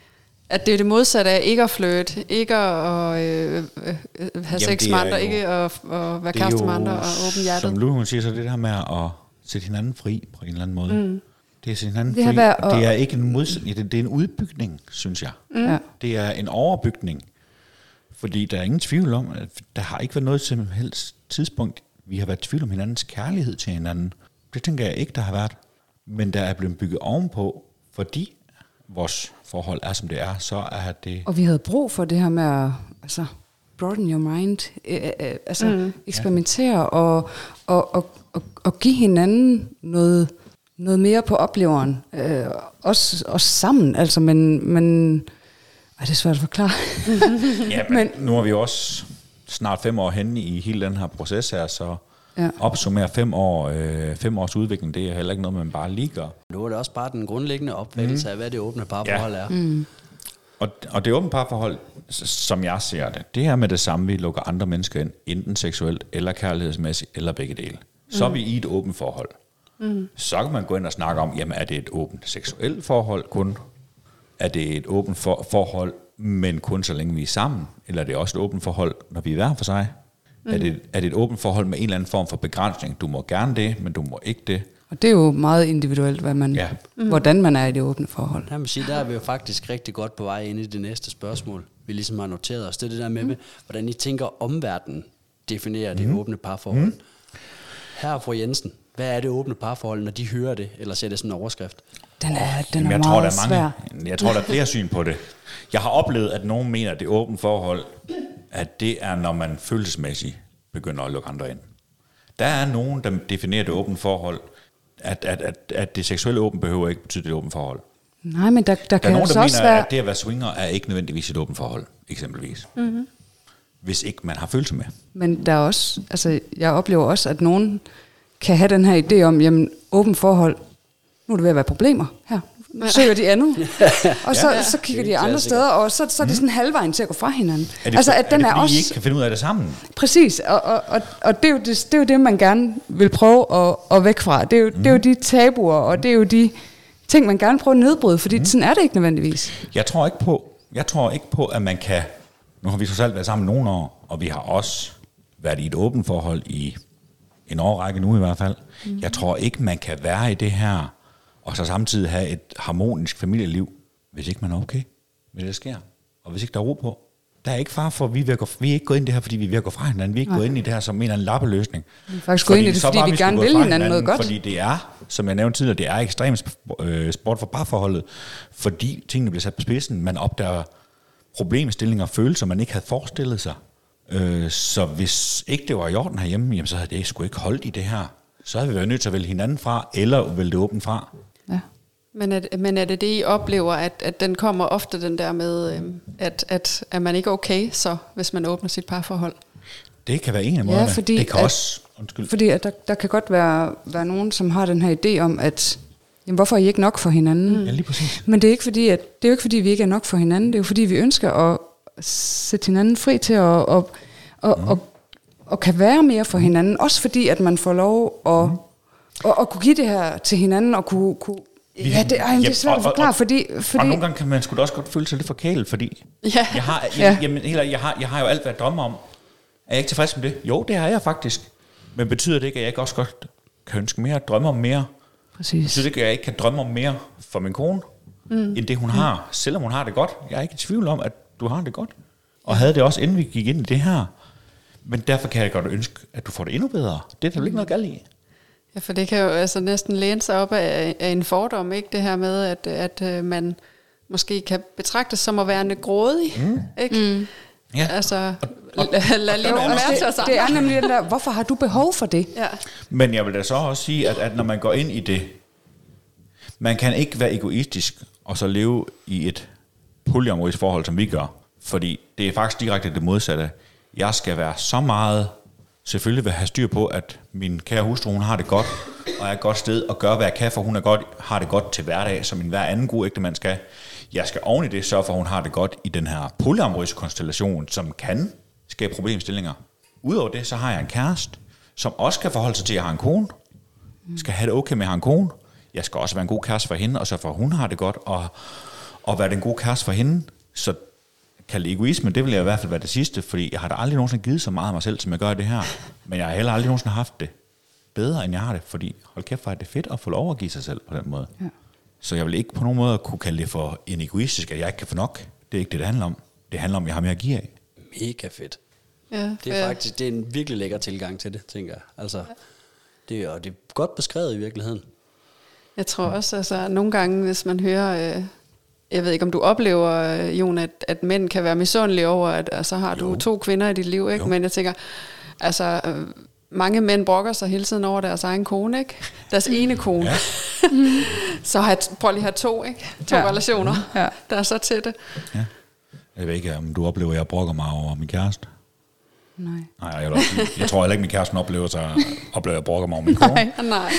at det er det modsatte af ikke at flirte, ikke at øh, øh, have Jamen, sex med andre, jo- ikke at, at være er kæreste med andre og åbne hjertet. Som Lulu hun siger, så det her med at sætte hinanden fri på en eller anden måde. Mm. Det er at sætte hinanden Det fri. været og at- det er ikke en modsætning, det, det er en udbygning, synes jeg. Mm. Ja. Det er en overbygning. Fordi der er ingen tvivl om, at der har ikke været noget som helst tidspunkt, vi har været i tvivl om hinandens kærlighed til hinanden. Det tænker jeg ikke, der har været. Men der er blevet bygget ovenpå, fordi vores forhold er, som det er, så er det... Og vi havde brug for det her med at altså, broaden your mind, øh, øh, altså mm. eksperimentere og, og, og, og, og give hinanden noget, noget mere på opleveren. Øh, også, også sammen, altså, men, men ej, det er svært at forklare. Ja, men, men nu er vi også snart fem år henne i hele den her proces her, så Ja. ja. opsummere fem, år, øh, fem års udvikling, det er heller ikke noget, man bare lige gør. Nu er det også bare den grundlæggende opfattelse af, hvad det åbne parforhold er. Mm. Og, og det åbne parforhold, som jeg ser det, det er med det samme, vi lukker andre mennesker ind, enten seksuelt eller kærlighedsmæssigt, eller begge dele. Så er vi i et åbent forhold. Mm. Så kan man gå ind og snakke om, jamen er det et åbent seksuelt forhold kun? Er det et åbent for, forhold, men kun så længe vi er sammen? Eller er det også et åbent forhold, når vi er hver for sig? Mm. Er, det, er det et åbent forhold med en eller anden form for begrænsning? Du må gerne det, men du må ikke det. Og det er jo meget individuelt, hvad man, Ja. mm. hvordan man er i det åbne forhold. Jeg vil sige, der er vi jo faktisk rigtig godt på vej ind i det næste spørgsmål, vi ligesom har noteret os. Det er det der med, mm. hvordan I tænker omverdenen definerer det åbne parforhold. Mm. Her fru Jensen, hvad er det åbne parforhold, når de hører det, eller ser det som en overskrift? Den er, den er jeg meget tror, der er svær. mange, Jeg tror, der er flere syn på det. Jeg har oplevet, at nogen mener, at det åbent forhold, at det er, når man følelsesmæssigt begynder at lukke andre ind. Der er nogen, der definerer det åbent forhold, at, at, at, at det seksuelle åben behøver ikke betyde det åbent forhold. Nej, men der, der, Der er kan nogen, altså der også mener, være... at det at være swinger er ikke nødvendigvis et åbent forhold, eksempelvis. Mm-hmm. Hvis ikke man har følelser med. Men der er også, altså jeg oplever også, at nogen kan have den her idé om, jamen åben forhold, nu er det ved at være problemer her. Nu søger de andet. Og så, Ja. så kigger de andre steder, og så, så er det sådan halvvejen til at gå fra hinanden. Er det, altså, at den er, det er, fordi, også... I ikke kan finde ud af det sammen? Præcis, og, og, og, og det, er jo det, det er jo det, man gerne vil prøve at, at væk fra. Det er, jo, mm. det er jo de tabuer, og det er jo de ting, man gerne prøver at nedbryde, fordi mm. sådan er det ikke nødvendigvis. Jeg tror ikke på, jeg tror ikke på, at man kan... Nu har vi så selv været sammen nogle år, og vi har også været i et åbent forhold i en årrække nu i hvert fald. Mm. Jeg tror ikke, man kan være i det her, og så samtidig have et harmonisk familieliv, hvis ikke man er okay med det, sker. Og hvis ikke der er ro på. Der er ikke far for, at vi er, gå, vi er ikke gået ind i det her, fordi vi er ved at gå fra hinanden. Vi er ikke Nej. gået ind i det her som en eller anden lappeløsning. Vi er faktisk gået ind i det, fordi vi skulle gerne vil fra hinanden noget godt. Fordi det er, som jeg nævnte tidligere, det er ekstrem sp- øh, sport for parforholdet, fordi tingene bliver sat på spidsen. Man opdager problemstillinger og følelser, man ikke havde forestillet sig. Øh, så hvis ikke det var i orden herhjemme, jamen, så havde det sgu ikke holdt i det her. Så havde vi været nødt til at vælge hinanden fra, eller vælge det åbent fra. Ja. Men er, det- men er det det, I oplever, at, at den kommer ofte den der med, øhm, at, at er man ikke okay så, hvis man åbner sit parforhold? Det kan være en af Ja, måderne. fordi det kan at- også... Undskyld. Fordi at der, der kan godt være, være nogen, som har den her idé om, at jamen, hvorfor er I ikke nok for hinanden? Mm. Ja, lige præcis. Men det er, ikke fordi, at, det er jo ikke fordi, vi ikke er nok for hinanden. Det er jo fordi, vi ønsker at sætte hinanden fri til at og, og, Mm. og, og kan være mere for hinanden. Også fordi, at man får lov at, Mm. at, at kunne give det her til hinanden og kunne... kunne ja, det, ej, det er svært at og- og- forklare, fordi... Og fordi nogle gange kan man sgu da også godt føle sig lidt forkælet, fordi Ja. jeg, har, jeg, Ja. jamen, heller, jeg, har, jeg har jo alt, hvad jeg drømmer om. Er jeg ikke tilfreds med det? Jo, det er jeg faktisk. Men betyder det ikke, at jeg ikke også godt kan ønske mere, drømme om mere? præcis. Betyder det ikke, at jeg ikke kan drømme om mere for min kone, mm. end det hun har? Selvom hun har det godt. Jeg er ikke i tvivl om, at du har det godt. Og havde det også, inden vi gik ind i det her. Men derfor kan jeg godt ønske, at du får det endnu bedre. Det er der vel ikke noget galt i. Ja, for det kan jo altså næsten læne sig op af, af en fordom, ikke? Det her med, at, at øh, man måske kan betragtes som at være grådig, mm. ikke? Mm. Ja. Altså, lad, lige matcher det, sammen. det er nemlig den der, hvorfor har du behov for det? Ja. Men jeg vil da så også sige, at, at når man går ind i det Man kan ikke være egoistisk og så leve i et polyamorisk forhold, som vi gør. Fordi det er faktisk direkte det modsatte. Jeg skal være så meget, selvfølgelig vil have styr på, at min kære hustru, hun har det godt, og er et godt sted, og gør, hvad jeg kan, for hun er godt, har det godt til hverdag, som en hver anden god ægtemand skal. Jeg skal oven i det sørge for, at hun har det godt i den her polyamorøse konstellation, som kan skabe problemstillinger. Udover det, så har jeg en kæreste, som også kan forholde sig til, at jeg har en kone, skal have det okay med at have en kone. Jeg skal også være en god kæreste for hende, og så for at hun har det godt, og, og være den gode kæreste for hende. Så kalde det egoisme, det vil jeg i hvert fald være det sidste, fordi jeg har da aldrig nogensinde givet så meget af mig selv, som jeg gør i det her. Men jeg har heller aldrig nogensinde haft det bedre, end jeg har det, fordi hold kæft, hvor er det fedt at få lov at give sig selv på den måde. Ja. Så jeg vil ikke på nogen måde kunne kalde det for en egoistisk, at jeg ikke kan få nok. Det er ikke det, det handler om. Det handler om, at jeg har mere at give af. Mega fedt. Ja, Det er faktisk det er en virkelig lækker tilgang til det, tænker jeg. Altså, det er, og det er godt beskrevet i virkeligheden. Jeg tror også, altså nogle gange, hvis man hører, øh, jeg ved ikke om du oplever, øh, Jon, at, at mænd kan være misundelige over, at så har du Jo. to kvinder i dit liv, ikke? Jo. Men jeg tænker, altså øh, mange mænd brokker sig hele tiden over deres egen kone, ikke? Deres ene kone. Ja. så har, prøv lige at have to, ikke? To Ja. relationer, Ja. der er så tætte. Ja. Jeg ved ikke, om du oplever, at jeg brokker mig over min kæreste. Nej. Nej, jeg, også jeg tror heller ikke, min kæreste oplever, sig, oplever, at jeg brokker mig over min kone. Nej. Nej.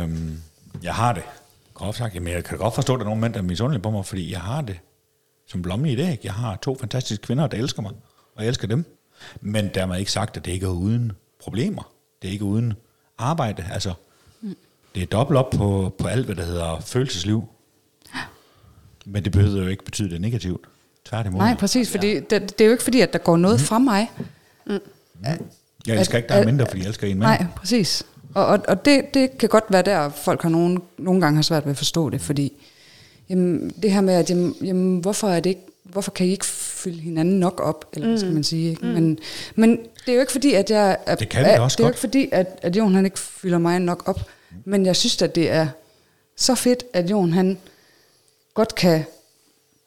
Øhm, jeg har det. Groft sagt. Jamen, jeg kan godt forstå, at der er nogle mænd, der er misundelige på mig, fordi jeg har det som blomme i. Ikke? Jeg har to fantastiske kvinder, der elsker mig, og jeg elsker dem. Men dermed ikke sagt, at det ikke er uden problemer. Det er ikke uden arbejde. Altså, det er dobbelt op på, på alt, hvad der hedder følelsesliv. Men det behøver jo ikke betyde, det er negativt. Tværtimod. Nej, præcis, fordi det, det er jo ikke fordi, at der går noget fra mig. jeg elsker ikke dig mindre, fordi jeg elsker en mand. Nej, præcis. Og, og, og det, det kan godt være der, folk har nogen, nogle gange har svært ved at forstå det, fordi jamen, det her med, at jamen, jamen, hvorfor, er det ikke, hvorfor kan I ikke fylde hinanden nok op, eller hvad skal man sige? Ikke? Men, men det er jo ikke fordi, at jeg... Er, Det kan vi er, også Det er jo ikke fordi, at, at Jon han ikke fylder mig nok op, men jeg synes, at det er så fedt, at Jon han godt kan,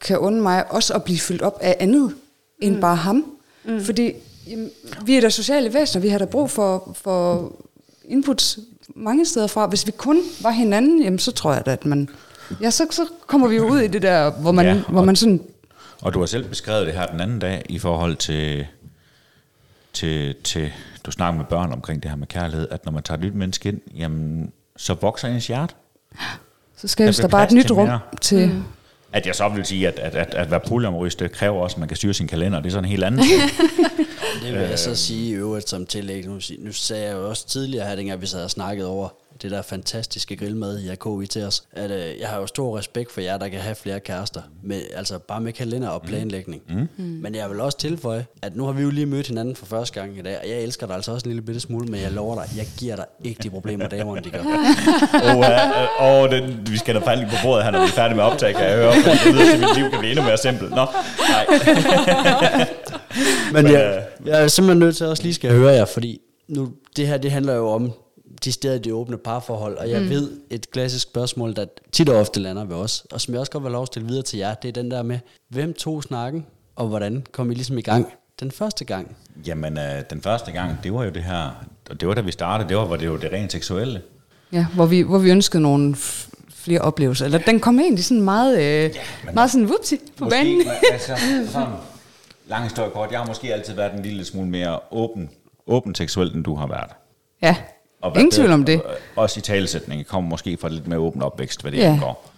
kan undre mig også at blive fyldt op af andet end mm. bare ham. Mm. Fordi jamen, vi er da sociale væsener, vi har da brug for, for inputs mange steder fra. Hvis vi kun var hinanden, jamen, så tror jeg da, at man... Ja, så, så kommer vi jo ud i det der, hvor man, Ja, ja, hvor og- man sådan... Og du har selv beskrevet det her den anden dag i forhold til, til, til du snakker med børn omkring det her med kærlighed, at når man tager et nyt menneske ind, jamen, så vokser ens hjerte. Så skabes Der der, bare et nyt til rum mere. til... Mm. At jeg så vil sige, at, at, at, at være polyamorist, det kræver også, at man kan styre sin kalender. Det er sådan en helt anden ting. Det vil jeg så sige i øvrigt som tillæg. Nu, nu sagde jeg jo også tidligere her, dengang vi sad og snakket over det der fantastiske grillmad, I har kogt til os, at øh, jeg har jo stor respekt for jer, der kan have flere kærester, med, altså bare med kalender og planlægning. Mm. Mm. Men jeg vil også tilføje, at nu har vi jo lige mødt hinanden for første gang i dag, og jeg elsker dig altså også en lille bitte smule, men jeg lover dig, jeg giver dig ikke de problemer, damerne de gør. og, uh, og den, vi skal da falde på bordet her, når vi er færdige med optag, kan jeg høre. For det lyder til, at mit liv kan blive endnu mere simpelt. Nå, nej. Men jeg, øh, jeg er simpelthen nødt til at også lige skal høre jer, fordi nu, det her det handler jo om de steder, de åbne parforhold, og jeg mm. ved et klassisk spørgsmål, der tit og ofte lander ved os, og som jeg også godt vil lov at stille videre til jer, det er den der med, hvem tog snakken, og hvordan kom I ligesom i gang den første gang? Jamen, øh, den første gang, det var jo det her, og det var da vi startede, det var, hvor det var det rent seksuelle. Ja, hvor vi, hvor vi ønskede nogle f- flere oplevelser. Eller den kom egentlig sådan meget, øh, men- meget sådan whoopsie på banen. altså, sådan, lang historie kort, jeg har måske altid været en lille smule mere åben, åben seksuel, end du har været. Ja, Og ingen tvivl om det. Også i talesætning kommer måske fra lidt mere åben opvækst, hvad det Ja. går.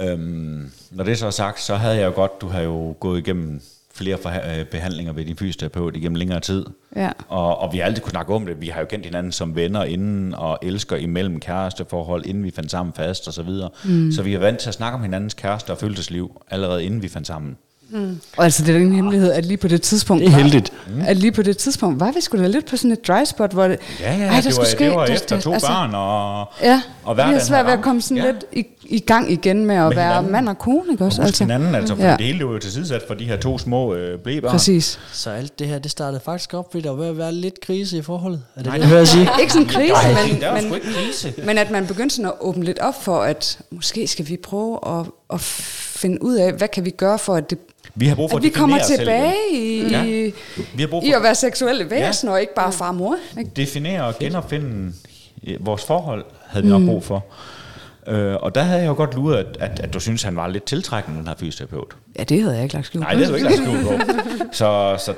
Øhm, når det så er sagt, så havde jeg jo godt, du har jo gået igennem flere øh, behandlinger ved din fysioterapeut igennem længere tid. Ja. Og, og vi har altid kunnet snakke om det. Vi har jo kendt hinanden som venner inden, og elsker imellem kæresteforhold, inden vi fandt sammen fast og så videre. Mm. Så vi er vant til at snakke om hinandens kæreste og følelsesliv, allerede inden vi fandt sammen. Og altså, det er ingen hemmelighed, at lige på det tidspunkt... Det er heldigt. Var, at lige på det tidspunkt var vi sgu da lidt på sådan et dry spot, hvor det... Ja, ja, Ej, der det, skulle var, ske- det var der- efter der- to altså- børn og, Ja, og vi har hverdagen svært ved at komme sådan Ja. lidt i, i gang igen med at Med være hinanden. mand og kone, ikke også? Og huske hinanden, altså, for Ja. ja. det hele blev jo tilsidesat for de her to små øh, blæbørn. Præcis. Så alt det her, det startede faktisk op, fordi der var ved at være lidt krise i forholdet. Er det Nej, det, jeg hører jeg sige? Ikke sådan en krise, men, Der var men, krise. men at man begyndte sådan at åbne lidt op for, at måske skal vi prøve at, at finde ud af, hvad kan vi gøre for, at, det, Vi har brug for at vi at kommer definere os selv tilbage igen. i, Ja. i, Vi har brug i for at være seksuelle væsener, og ikke bare far og mor. Ikke? definere og genopfinde vores forhold, havde vi nok brug for. Øh, og der havde jeg jo godt luret, at, at, at du synes, han var lidt tiltrækkende, den her fysioterapeut. Ja, det havde jeg ikke lagt skjul Nej, det havde du ikke lagt skjul på. Så, så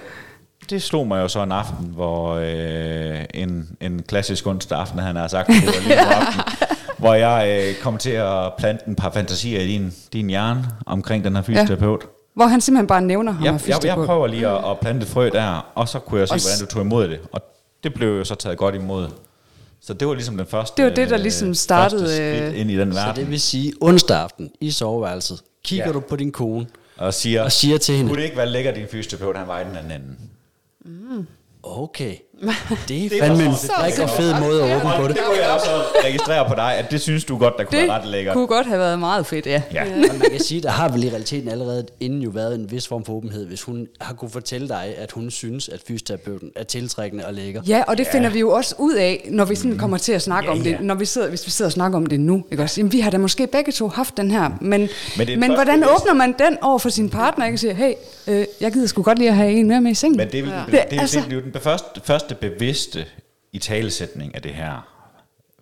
det slog mig jo så en aften, hvor øh, en, en klassisk onsdag aften, han har sagt, det var lige på aften, hvor jeg øh, kom til at plante en par fantasier i din, din hjerne omkring den her fysioterapeut. Hvor han simpelthen bare nævner ham Jeg, jeg, jeg prøver lige at, at plante frø der, og så kunne jeg se, Og hvordan du tog imod det. Og det blev jo så taget godt imod. Så det var ligesom den første Det var det, der ligesom øh, startede, første skridt øh, ind i den Så verden. det vil sige, onsdag aften i soveværelset, kigger Ja. du på din kone, Og siger, og siger til hende, kunne det ikke være lækkert, din fysioterapeut, han var i den anden ende? okay, det er Det fandme en rigtig fed måde at åbne på det. Det kunne jeg også registrere på dig, at det synes du godt, der kunne være ret Det lækkert. kunne godt have været meget fedt, ja. Ja. Men man kan sige, der har vel i realiteten allerede inden jo været en vis form for åbenhed, hvis hun har kunne fortælle dig, at hun synes, at fysioterapeuten er tiltrækkende og lækker. Ja, og det ja. finder vi jo også ud af, når vi sådan kommer til at snakke Ja, om det, ja. når vi sidder, hvis vi sidder og snakker om det nu. Ikke også? Jamen, vi har da måske begge to haft den her, men, men, det men hvordan bevidst. åbner man den over for sin partner, ikke? og siger, hey, øh, jeg gider sgu godt lige at have en mere med i sengen. Men det er, vel, Ja. det, det, det, altså- det, det er jo den første, første bevidste i talesætning af det her.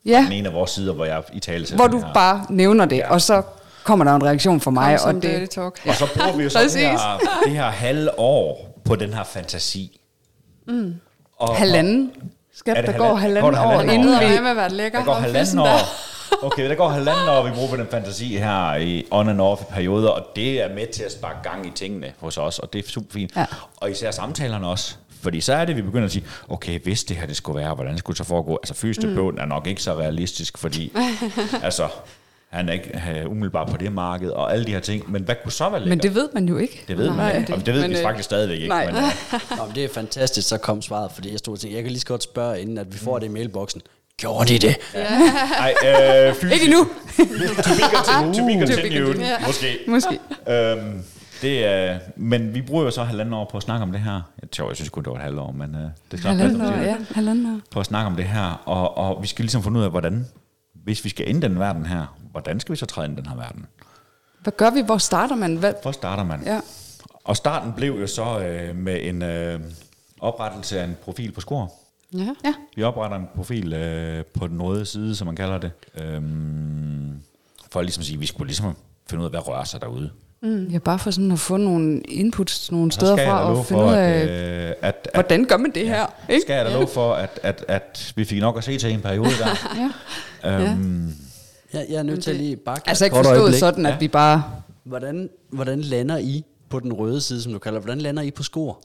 ja, Den ene af vores sider, hvor jeg i talesætning hvor du her. bare nævner det, Ja. og så kommer der en reaktion fra mig. Kom og dirty det, talk. Og så bruger vi jo så det her, det her halve år på den her fantasi. Mm. Og, halvanden. Skat, Er det der går halvanden- halvanden, går der år, halvanden inden år? vi... Det er med at være lækker. Der går halvanden år. der. Okay, der går halvanden år, vi bruger på den fantasi her i on and off i perioder, og det er med til at sparke gang i tingene hos os, og det er super fint. Ja. Og især samtalerne også. Fordi så er det, vi begynder at sige, okay, hvis det her det skulle være, hvordan skulle det så foregå? Altså fysioterapeuten mm. er nok ikke så realistisk, fordi altså, han er ikke uh, umiddelbart på det marked, og alle de her ting. Men hvad kunne så være lækkert? Men det ved man jo ikke. det ved man Nej, ikke. Og det ved men, vi øh, faktisk stadigvæk ikke. nej. Men, uh, Nå, men det er fantastisk, så kom svaret, fordi jeg stod og tænkte, jeg kan lige så godt spørge, inden at vi får det i mailboksen. Gjorde de det? ej, øh, fysisk, Ikke endnu. to be continued, to be continued Ja. måske. Måske. Øhm, det er, men vi bruger jo så halvanden år på at snakke om det her. Jeg tror, jeg synes kun, det var et halvt år, men øh, det nok Halvanden år, ja. Halvanden år. på at snakke om det her. Og, og vi skal ligesom finde ud af, hvordan, hvis vi skal ind i den verden her, hvordan skal vi så træde ind i den her verden? Hvad gør vi? Hvor starter man? Hvad? Hvor starter man? Ja. Og starten blev jo så øh, med en øh, oprettelse af en profil på Skor. Ja. Ja. Vi opretter en profil øh, på den røde side, som man kalder det. Øhm, for ligesom at sige, at vi skulle ligesom finde ud af, hvad rører sig derude. Mm. Ja, bare for sådan at få nogle inputs nogle steder fra, og finde ud at, af, øh, at, at, hvordan gør man det her? Ikke? skal jeg da love for, at, at, at vi fik nok at se til en periode der. Ja. øhm, Jeg, jeg er nødt til at lige bare Altså ikke forstået sådan, at Ja. vi bare... Hvordan, hvordan lander I på den røde side, som du kalder Hvordan lander I på skor?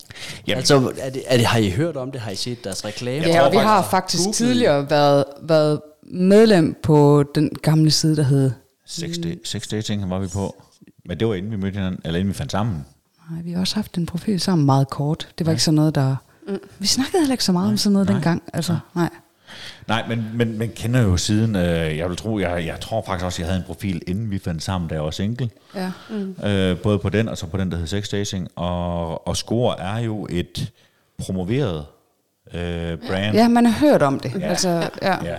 Jamen- altså, er det, er det, har I hørt om det? Har I set deres reklame? Ja, og vi har faktisk googlede tidligere været, været medlem på den gamle side, der hed... sex, da- sex dating var vi på. Men det var inden vi mødte hinanden, eller inden vi fandt sammen. Nej, vi har også haft en profil sammen meget kort. Det var ja. ikke sådan noget, der... Mm. Vi snakkede heller ikke så meget om sådan noget nej. dengang. Altså, nej. Nej, men, men, men kender jo siden, øh, jeg vil tro, jeg, jeg tror faktisk også, jeg havde en profil, inden vi fandt sammen, da jeg var single. Ja. Mm. Øh, både på den, og så på den, der hed sex dating. Og, og Score er jo et promoveret øh, brand. ja, man har hørt om det. Ja. Altså, ja. Ja.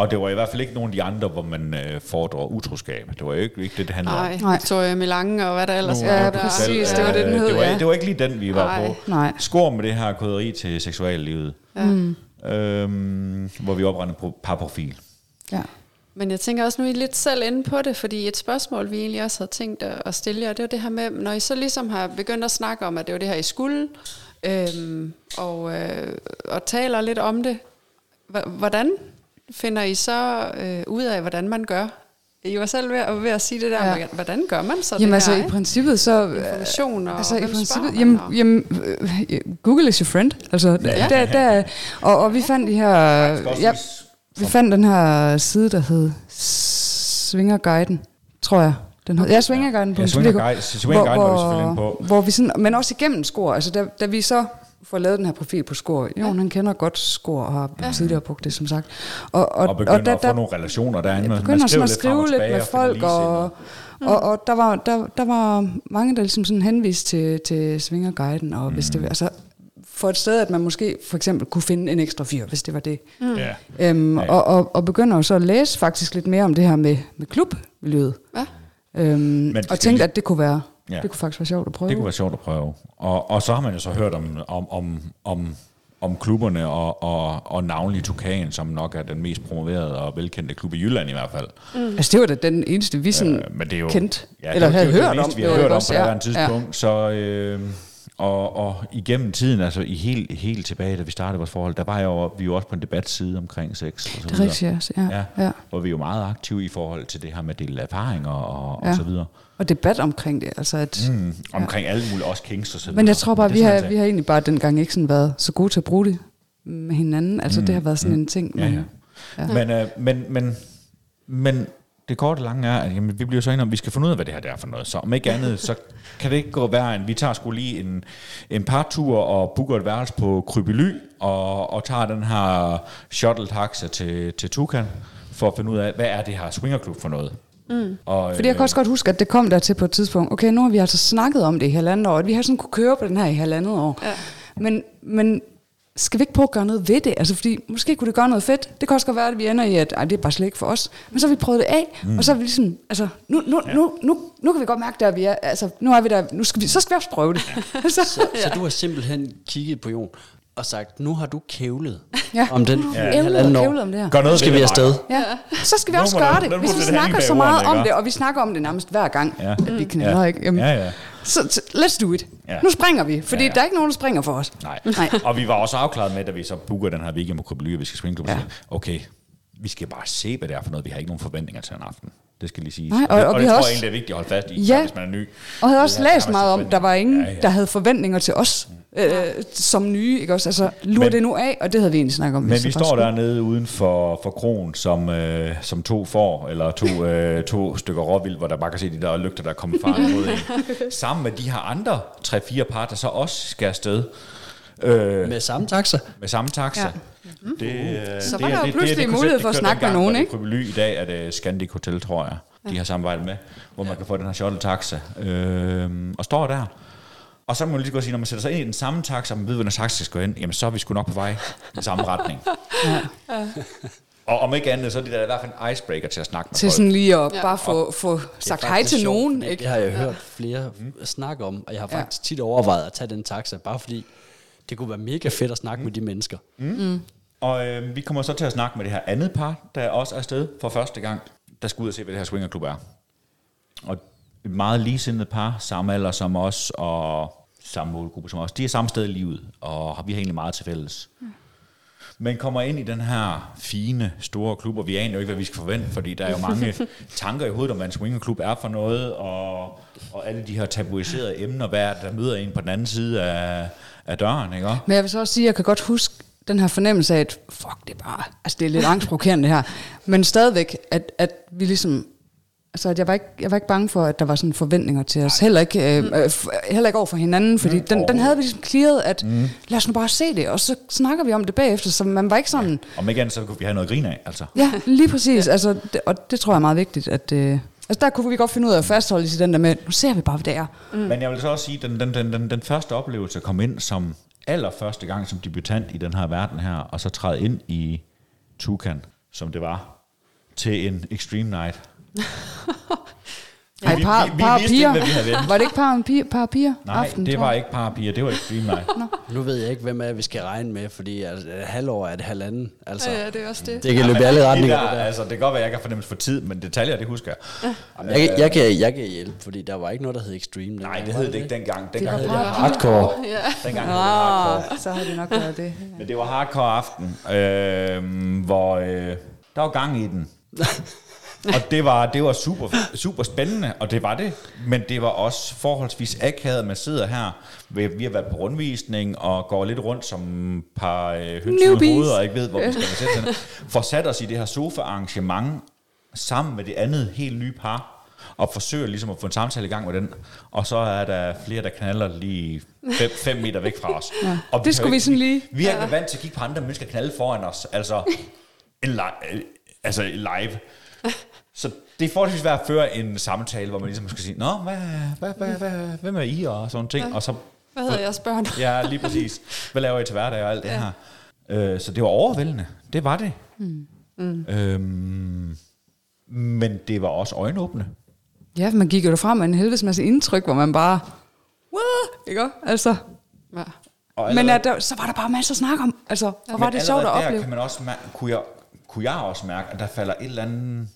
Og det var i hvert fald ikke nogen af de andre, hvor man øh, fordrer utroskab. Det var jo ikke, ikke det, det handlede om. Nej. Victoria Milange og hvad der ellers Nogle er der. præcis, selv, det var det, den hed, Det var, ja. det var ikke lige den, vi var Nej. på. Nej. Skår med det her koderi til seksuallivet. Ja. Mm. Øhm, hvor vi oprettede en pro- parprofil. ja. Men jeg tænker også, nu er I lidt selv inde på det, fordi et spørgsmål, vi egentlig også havde tænkt at stille jer, det var det her med, når I så ligesom har begyndt at snakke om, at det var det her, I skulle, øhm, og, øh, og taler lidt om det, hvordan finder I så øh, ud af, hvordan man gør? I var selv ved, at- ved at sige det der, Ja. hvordan gør man så Jamen det altså her? i princippet så... Information og altså i princippet, jamen, og- jamen øh, Google is your friend. Altså, ja. der, der, og, og vi fandt de her... Ja, vi fandt den her side, der hed Svingerguiden, tror jeg. Den hed, ja, Svingerguiden. Ja, Svingerguiden- inde på. Hvor vi sådan, men også igennem Skor. Altså, da, da vi så får lavet den her profil på Skor. Jo, ja. han kender godt Skor og har ja. tidligere brugt det, som sagt. Og, og, Og begynder der, at få nogle relationer derinde. Man- man begynder sådan at og skrive lidt tilbage med og folk, og, ligesindede. og, og der, var, der, der var mange, der ligesom sådan henviste til, til Svingerguiden, og hvis det altså for et sted, at man måske for eksempel kunne finde en ekstra fyr, hvis det var det. Mm. Ja. Øhm, Ja. og, og, og begynder jo så at læse faktisk lidt mere om det her med, med klubmiljøet. Ja. Øhm, og tænkte, lige- at det kunne være, Ja. det kunne faktisk være sjovt at prøve. Det kunne være sjovt at prøve. Og, og så har man jo så hørt om, om, om, om om klubberne, og, og, og navnlig Tukan, som nok er den mest promoverede og velkendte klub i Jylland i hvert fald. Mm. Altså det var da den eneste, vi sådan Øh, men det er jo, kendt, ja, eller det, havde det, hørt det, om. vi har hørt om på ja. det tidspunkt. Ja. Så, øh, og, og igennem tiden, altså i helt, helt tilbage, da vi startede vores forhold, der var jo, vi jo også på en debatside omkring sex. Og så Det er rigtigt, ja. Ja, ja. ja. Hvor vi er jo meget aktive i forhold til det her med at dele erfaringer og, Ja. og så videre. Og debat omkring det, altså at... Mm, omkring ja. alle mulige, også kings og så videre. Men jeg tror bare, vi har, sådan, vi har egentlig bare dengang ikke sådan været så gode til at bruge det med hinanden. Altså mm, det har været sådan mm, en ting. Ja, men- ja. Men, øh, men, men, men det korte lange er, at jamen, vi bliver så enige om, at vi skal finde ud af, hvad det her er for noget. Så om ikke andet, så kan det ikke gå værre end, vi tager skulle lige en, en par tur og booker et værelse på Krybely, og, og tager den her shuttle-taxa til, til Tukan, for at finde ud af, hvad er det her swingerklub for noget. Mm. Og, Fordi jeg kan også godt huske, at det kom der til på et tidspunkt. Okay, nu har vi altså snakket om det i halvandet år, at vi har sådan kunne køre på den her i halvandet år. Ja. Men, men skal vi ikke prøve at gøre noget ved det? Altså, fordi måske kunne det gøre noget fedt. Det kan også godt være, at vi ender i, at ej, det er bare slet ikke for os. Men så har vi prøvet det af, mm. og så er vi ligesom, altså, nu, nu, ja. nu, nu, nu kan vi godt mærke, der vi er. Altså, nu er vi der, nu skal vi, så skal vi også prøve det. så, Så, så du har simpelthen kigget på Jon og sagt, nu har du kævlet ja. om den ja. halvanden år. om det her. Gør noget skal vi afsted. Ja. Så skal vi også gøre det. Hvis vi snakker så meget om det, og vi snakker om det nærmest hver gang, Ja. at vi knaller, Ja. ikke? Jamen, Ja, ja. Så, let's do it. Ja. Nu springer vi, fordi Ja, ja. der er ikke nogen, der springer for os. Nej. Nej. og vi var også afklaret med, da vi så booker den her weekend på og vi skal Ja. ja. okay, vi skal bare se, hvad det er for noget. Vi har ikke nogen forventninger til en aften. Det skal lige siges. Nej, og- og og vi det har tror også- jeg egentlig er vigtigt at holde fast i, Ja. hvis man er ny. Og havde også læst meget om, der var ingen, Ja, ja. der havde forventninger til os øh, som nye, ikke også? Altså, lurer Men- det nu af, og det havde vi egentlig snakket om. Men vi står dernede uden for, for kronen som, øh, som to får, eller to, øh, to stykker råvild, hvor der bare kan se de der lygter, der kommer farligt mod en. Sammen med de her andre tre-fire par, der så også skal afsted øh, Med samme taxa. med samme taxa. Ja. Ja. Det, øh, Så det var er- der jo det- det pludselig det mulighed for at snakke med nogen, ikke? det er i dag er det Scandic Hotel, tror jeg. De har samarbejdet med, hvor man kan få den her shuttle-taxa. Øh, og står der. Og så må man lige så godt sige, når man sætter sig ind i den samme taxa, og man ved, hvor den taxa skal gå hen, jamen så er vi sgu nok på vej i samme retning. Og om ikke andet, så er det der i hvert fald en icebreaker til at snakke med Til folk. sådan lige at Ja. bare få, få Det sagt hej til sjovt, nogen, ikke? Det har jeg hørt flere snakke om, og jeg har faktisk tit overvejet at tage den taxa, bare fordi det kunne være mega fedt at snakke med de mennesker. Og øh, vi kommer så til at snakke med det her andet par, der også er afsted for første gang, der skal ud og se, hvad det her swingerklub er. Og et meget ligesindet par, samme alder som os, og samme målgruppe som os. De er samme sted i livet, og vi har egentlig meget til fælles. Men kommer ind i den her fine, store klub, og vi aner jo ikke, hvad vi skal forvente, fordi der er jo mange tanker i hovedet om, hvad en swingerklub er for noget, og, og alle de her tabuiserede emner, hvad er det, der møder en på den anden side af, af døren, ikke? Men jeg vil så også sige, at jeg kan godt huske den her fornemmelse af, at fuck, det er bare, altså det er lidt angstprovokerende det her, men stadigvæk, at, at vi ligesom, altså at jeg var, ikke, jeg var ikke bange for, at der var sådan forventninger til os, heller ikke, øh, øh, heller ikke over for hinanden, fordi mm, den, den havde vi ligesom clearet, at mm. lad os nu bare se det, og så snakker vi om det bagefter, så man var ikke sådan, Om ikke andet, så kunne vi have noget grin af, altså. ja, lige præcis, altså, det, og det tror jeg er meget vigtigt, at, øh, altså der kunne vi godt finde ud af at fastholde til den der med, nu ser vi bare, hvad det er. Mm. Men jeg vil så også sige, den, den, den, den, den første oplevelse at komme ind som allerførste gang som debutant i den her verden her, og så træde ind i Tukan, som det var, til en Extreme Night. Ej, vi- par, vi- vi par vidste piger. ikke, hvad vi. Var det ikke par, piger, par piger Nej, aften, det var ikke parapier, det var Extreme Night. Nu ved jeg ikke, hvem af vi skal regne med, fordi altså, et halvår er det halvanden. Altså, Ja, ja, det er også det. det kan løbe i alle det retninger. der, det der. altså, det kan godt være, at jeg ikke har fornemmelse for tid, men detaljer, det husker jeg. Jamen, Jeg, kan- jeg, kan, jeg kan hjælpe, fordi der var ikke noget, der hed Extreme. Nej, det hed det ikke dengang. Dengang var hed det Hardcore. Dengang hed det hardcore. Ah, så har det nok været det. Men det var hardcore aften, øh, hvor øh, der var gang i den. og det var, det var super, super spændende, og det var det. Men det var også forholdsvis akavet, at man sidder her. Vi vi har været på rundvisning og går lidt rundt som et par øh, høns uden hoveder og ikke ved, hvor vi skal sætte. Får sat os i det her sofa-arrangement sammen med det andet helt nye par og forsøger ligesom at få en samtale i gang med den. Og så er der flere, der knaller lige 5 meter væk fra os. Ja. Og Det skulle vi sådan lige- Vi er ikke vant til at kigge på andre mennesker knalde foran os. Altså, en li- øh, altså live. Så det er forholdsvis svært at føre en samtale, hvor man ligesom skal sige, Nå, hvad, hvad, hvad, hvad, hvem er I? Og sådan ting. Og så, Hvad hedder jeres børn? ja, lige præcis. Hvad laver I til hverdag og alt det her? Øh, så det var overvældende. Det var det. Mm. Øhm, men det var også øjenåbne. Ja, man gik jo derfra med en helvedes masse indtryk, hvor man bare, What? ikke? Altså, Ja. Og Men allerede- at der, så var der bare masser at snakke om. Altså, og var det sjovt at opleve. Kan man også mær- kunne, jeg, kunne jeg også mærke, at der falder et eller andet,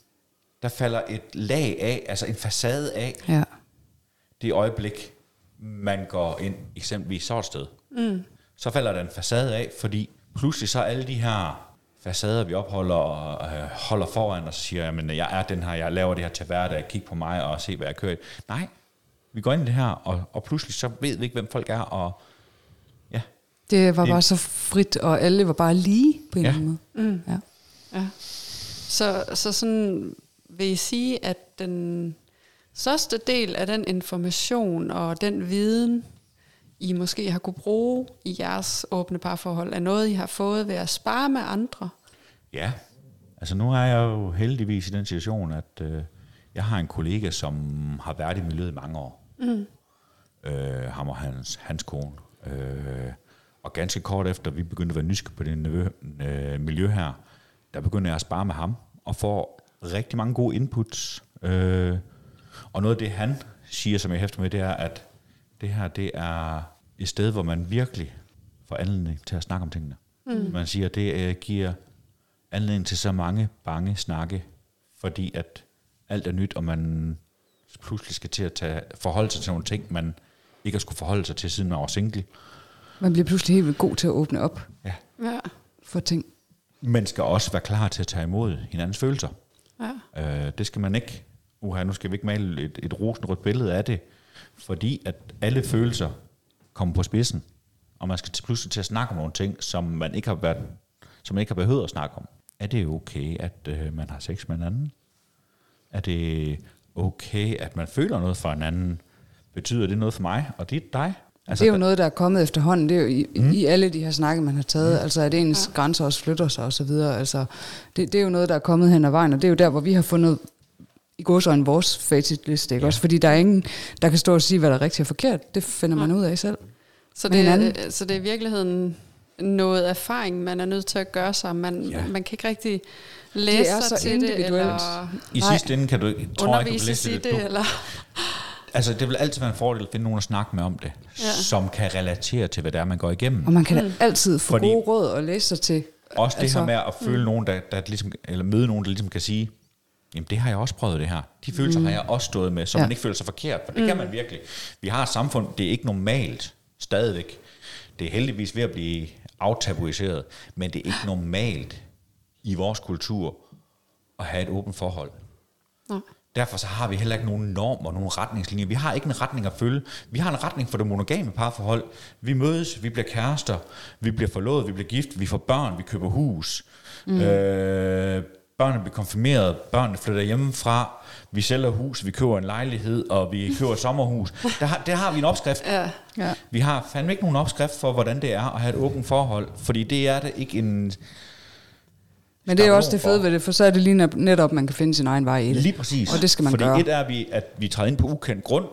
der falder et lag af, altså en facade af, Ja. det øjeblik, man går ind eksempelvis så et sted. Mm. Så falder der en facade af, fordi pludselig så er alle de her facader, vi opholder og øh, holder foran og siger, jamen jeg er den her, jeg laver det her til hverdag, kig på mig og se, hvad jeg kører i. Nej, vi går ind i det her, og, og pludselig så ved vi ikke, hvem folk er, og ja, Det var Det- bare så frit, og alle var bare lige på en Ja. eller anden måde. Mm. Ja. Ja. Så, så sådan vil I sige, at den største del af den information og den viden, I måske har kunne bruge i jeres åbne parforhold, er noget, I har fået ved at spare med andre? Ja, altså nu er jeg jo heldigvis i den situation, at øh, jeg har en kollega, som har været i miljøet i mange år. Mm. Øh, ham og hans, hans kone. Øh, og ganske kort efter, vi begyndte at være nysgerrige på det miljø, øh, miljø her, der begyndte jeg at spare med ham, og får rigtig mange gode inputs. Øh, og noget af det, han siger, som jeg hæfter med, det er, at det her, det er et sted, hvor man virkelig får anledning til at snakke om tingene. Mm. Man siger, at det øh, giver anledning til så mange bange snakke, fordi at alt er nyt, og man pludselig skal til at tage, forholde sig til nogle ting, man ikke har skulle forholde sig til, siden man var single. Man bliver pludselig helt vildt god til at åbne op Ja. Ja. for ting. Man skal også være klar til at tage imod hinandens følelser ja. Øh, det skal man ikke, uha, nu skal vi ikke male et, et rosenrødt billede af det, fordi at alle følelser kommer på spidsen, og man skal pludselig til at snakke om nogle ting, som man ikke har, været, som man ikke har behøvet at snakke om. Er det okay, at øh, man har sex med en anden? Er det okay, at man føler noget for en anden? Betyder det noget for mig, og det er dig? Altså, det er jo noget, der er kommet efterhånden. Det er jo i, mm. i alle de her snakke, man har taget. Mm. Altså, at ens ja. grænser også flytter sig osv. Altså, det, det er jo noget, der er kommet hen ad vejen, og det er jo der, hvor vi har fundet i gåsøjne vores facitliste, ikke ja. også? Fordi der er ingen, der kan stå og sige, hvad der er rigtigt og forkert. Det finder man ud af selv. Så, det, så det er i virkeligheden noget erfaring, man er nødt til at gøre sig. Man, Ja. ja. man kan ikke rigtig læse Det er sig så til det, eller I sidste ende kan du ikke, tror jeg, du kan læse det. det, eller... altså, det vil altid være en fordel at finde nogen at snakke med om det, ja. Som kan relatere til, hvad det er, man går igennem. Og man kan mm. altid få Fordi- gode råd og læse sig til. Også det altså, her med at føle mm. nogen, der, der ligesom, eller møde nogen, der ligesom kan sige, jamen det har jeg også prøvet det her. De følelser mm. har jeg også stået med, så. Ja. man ikke føler sig forkert, for det mm. kan man virkelig. Vi har et samfund, det er ikke normalt stadigvæk. Det er heldigvis ved at blive aftabuiseret, men det er ikke normalt i vores kultur at have et åbent forhold. Derfor så har vi heller ikke nogen normer, nogen retningslinjer. Vi har ikke en retning at følge. Vi har en retning for det monogame parforhold. Vi mødes, vi bliver kærester, vi bliver forlovet, vi bliver gift, vi får børn, vi køber hus. Mm. Øh, børnene bliver konfirmeret, børnene flytter hjemmefra, vi sælger hus, vi køber en lejlighed, og vi køber et sommerhus. Der har, der har vi en opskrift. Ja. Ja. Vi har fandme ikke nogen opskrift for, hvordan det er at have et åbent forhold, fordi det er det ikke en... Men det er jo også det fede ved det, for så er det lige net- netop, man kan finde sin egen vej i det. Lige præcis. Og det skal man fordi gøre. et er, vi, at vi træder ind på ukendt grund,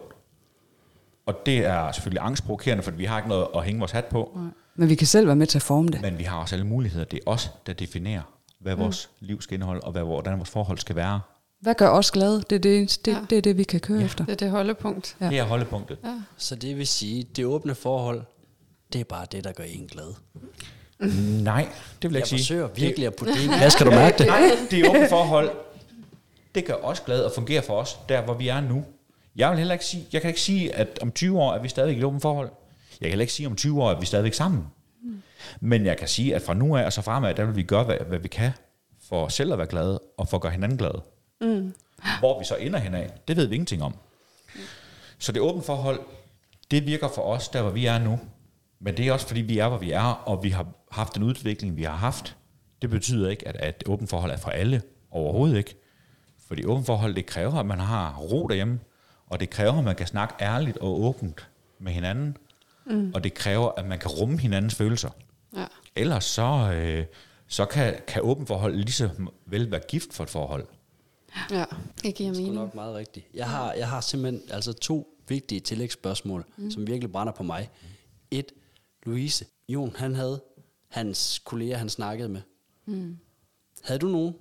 og det er selvfølgelig angstprovokerende, for vi har ikke noget at hænge vores hat på, Men vi kan selv være med til at forme det. men vi har også alle muligheder. Det er os, der definerer, hvad vores liv skal indeholde, og hvad, hvordan vores forhold skal være. Hvad gør os glade? Det er det, det, Ja. det, er det vi kan køre ja. efter. Det er det holdepunkt. Ja. Ja. Det er holdepunktet. Ja. Så det vil sige, det åbne forhold, det er bare det, der gør en glad. Nej, det vil jeg Jeg ikke sige. forsøger virkelig at putte det glas, kan du mærke det? Nej, det er åbent forhold. Det gør os glade og fungerer for os, der hvor vi er nu. Jeg vil heller ikke sige, jeg kan ikke sige, at om 20 år er vi stadig i et åbent forhold. Jeg kan heller ikke sige, at om 20 år er vi stadigvæk sammen. Men jeg kan sige, at fra nu af og så fremad, der vil vi gøre, hvad, hvad vi kan for selv at være glade, og for at gøre hinanden glade. Mm. Hvor vi så ender henad, det ved vi ingenting om. Så det åbne forhold, det virker for os, der hvor vi er nu. Men det er også fordi, vi er, hvor vi er, og vi har haft den udvikling, vi har haft. Det betyder ikke, at, at åbent forhold er for alle. Overhovedet ikke. Fordi åbent forhold, det kræver, at man har ro derhjemme. Og det kræver, at man kan snakke ærligt og åbent med hinanden. Mm. Og det kræver, at man kan rumme hinandens følelser. Ja. Ellers så, øh, så kan, kan åbent forhold lige så vel være gift for et forhold. ja, det giver Det er mening. nok meget rigtigt. Jeg har, jeg har simpelthen altså to vigtige tillægsspørgsmål, mm. som virkelig brænder på mig. Et, Louise. Jon, han havde hans kolleger, han snakkede med. Mm. Havde du nogen,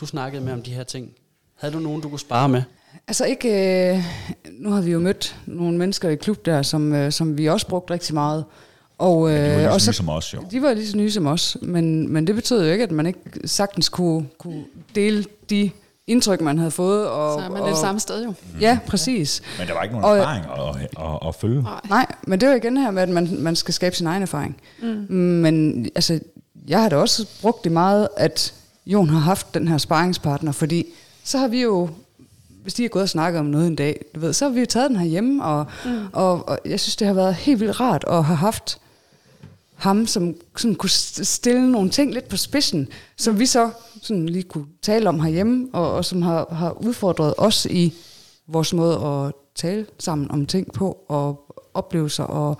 du snakkede med om de her ting? Havde du nogen, du kunne spare med? Altså ikke, øh, nu har vi jo mødt nogle mennesker i klub der, som, øh, som vi også brugte rigtig meget. Og, De var øh, lige og så nye som os, jo. de var lige så nye som os, men, men det betød jo ikke, at man ikke sagtens kunne, kunne dele de indtryk, man havde fået. Og, Så er man og, det samme sted jo. Ja, præcis. Men der var ikke nogen Og- erfaring at, at, at følge. Nej. Nej, men det er jo igen her med, at man, man skal skabe sin egen erfaring. Mm. Men altså, jeg har da også brugt det meget, at Jon har haft den her sparringspartner, fordi så har vi jo, hvis de har gået og snakket om noget en dag, du ved, så har vi jo taget den her hjemme, og, mm. og, og jeg synes, det har været helt vildt rart at have haft ham, som sådan kunne st- stille nogle ting lidt på spidsen, som vi så sådan lige kunne tale om herhjemme, og, og som har, har udfordret os i vores måde at tale sammen om ting på, og oplevelser, og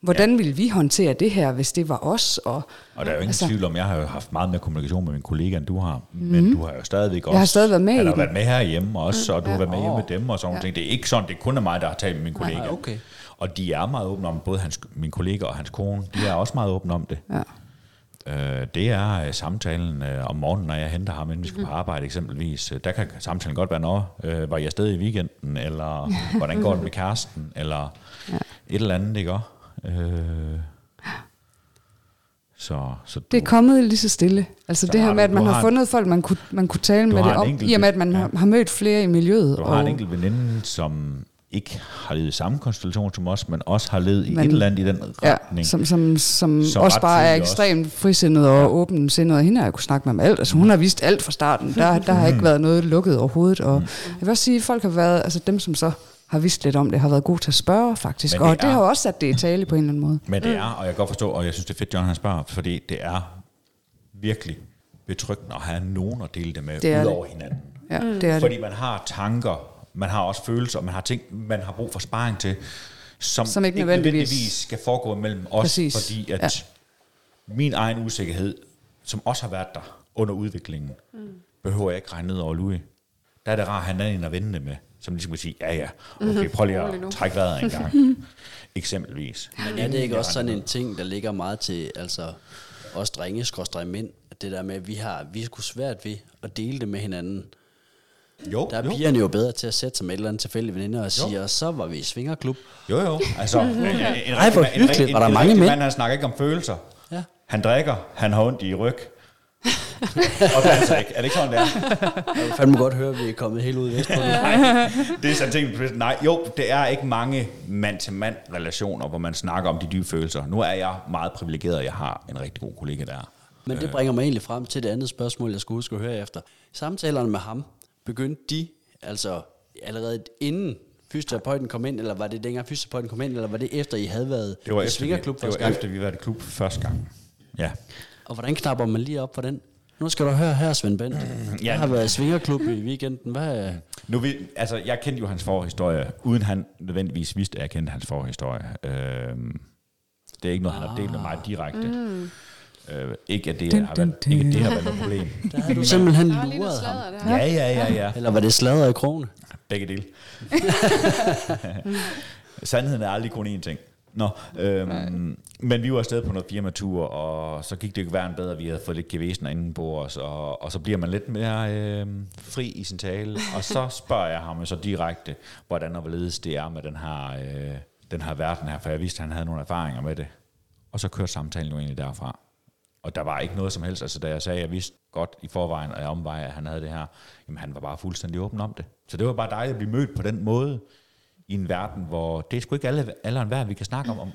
hvordan ja. ville vi håndtere det her, hvis det var os? Og, Og der er jo ingen Altså- tvivl om, jeg har jo haft meget mere kommunikation med min kollega, end du har. Mm. Men du har jo stadigvæk også... har stadig været med i været med herhjemme også, og du har været med hjemme med dem og sådan nogle ting. Det er ikke sådan, det er kun er mig, der har talt med min kollega. Nej, okay. Og de er meget åbne om, både hans, min kollega og hans kone, de er også meget åbne om det. ja. Øh, det er øh, samtalen øh, om morgenen, når jeg henter ham, inden vi skal på arbejde eksempelvis. Øh, Der kan samtalen godt være, når øh, var jeg afsted i weekenden, eller hvordan går det med kæresten, eller ja. et eller andet, ikke også? Øh, så, så du, Det er kommet lige så stille. Altså Så det her med, at man har har- fundet folk, man kunne, man kunne tale med det om, enkelt- i og med, at man ja. har, har mødt flere i miljøet. du har og, en enkelt veninde, som ikke har levet i samme konstellation som os, men også har levet i Men- et eller andet i den Ja, retning. som, som, som, Som også bare er tidligt også. ekstremt frisindet og ja. åbensindet, og hende har jeg kunne snakke med om alt. Altså hun har vist alt fra starten. Der, der har ikke været noget lukket overhovedet. Og jeg vil også sige, at folk har været, altså dem som så har vidst lidt om det, har været gode til at spørge faktisk. Men Og det det er- har også sat det i tale på en eller anden måde. Men det er, og jeg kan godt forstå, og jeg synes, det er fedt, John han spørger, fordi det er virkelig betryggende at have nogen at dele det med, Det er ud det. over hinanden. Ja, det er Fordi det. man har tanker, man har også følelser, man har ting, man har brug for sparring til, som, Som ikke nødvendigvis- skal foregå mellem os, Præcis. fordi at Ja. min egen usikkerhed, som også har været der under udviklingen, mm. behøver jeg ikke regne ned over Louis. Der er det rart at have en anden at vende det med, som ligesom kan sige, ja ja, okay, prøv lige at trække vejret en gang, eksempelvis. Men er det ikke også sådan en ting, der ligger meget til, altså os drenge, skråstrej mænd, det der med, at vi har, vi er sgu svært ved at dele det med hinanden. Jo, Der er jo. pigerne jo bedre til at sætte sig med et eller andet tilfældigt veninde og sige, og så var vi i svingerklub. Jo, jo. Altså, en, en, en, Ej, hvor rigtig- en, en, Var der en mange mænd? mand, han snakker ikke om følelser. Ja. Han drikker, han har ondt i ryg. og danser ikke. Er det ikke sådan, det er? Jeg fandme godt høre, at vi er kommet helt ud i vest på det. Nej, det er sådan ting. Nej, jo, det er ikke mange mand-til-mand relationer, hvor man snakker om de dybe følelser. Nu er jeg meget privilegeret, at jeg har en rigtig god kollega der. Men det bringer mig egentlig frem til det andet spørgsmål, jeg skulle huske at høre efter. Samtalerne med ham, begyndte de altså allerede inden fysioterapeuten kom ind, eller var det dengang fysioterapeuten kom ind, eller var det efter, I havde været Det var i efter, vi, svingerklub det første var gang? efter, vi var i klub første gang. Ja. Og hvordan knapper man lige op for den? Nu skal du høre her, Svend Bent. ja. Jeg har været i svingerklub i weekenden. Hvad, Nu, vi, altså, jeg kendte jo hans forhistorie, uden han nødvendigvis vidste, at jeg kendte hans forhistorie. Øhm, det er ikke noget, han har delt med mig direkte. Mm. Øh, ikke, at det, Dun, har været, ikke, at det har været noget problem. der har du simpelthen luret ham. Ja, ja, ja, ja. Eller var det sladder i krogene? Begge dele. Sandheden er aldrig kun én ting. Nå, øhm, men vi var afsted på noget firmatur, og så gik det ikke værre bedre, vi havde fået lidt gevæsener inden på os, og, og så bliver man lidt mere øh, fri i sin tale, og så spørger jeg ham jo så direkte, hvordan og hvorledes det er med den her, øh, den her verden her, for jeg vidste, at han havde nogle erfaringer med det. Og så kørte samtalen jo egentlig derfra. Og der var ikke noget som helst, altså da jeg sagde, at jeg vidste godt i forvejen, og jeg omvej, at han havde det her, jamen han var bare fuldstændig åben om det. Så det var bare dejligt at blive mødt på den måde, i en verden, hvor det er sgu ikke alle, alle og enhver, vi kan snakke om, om,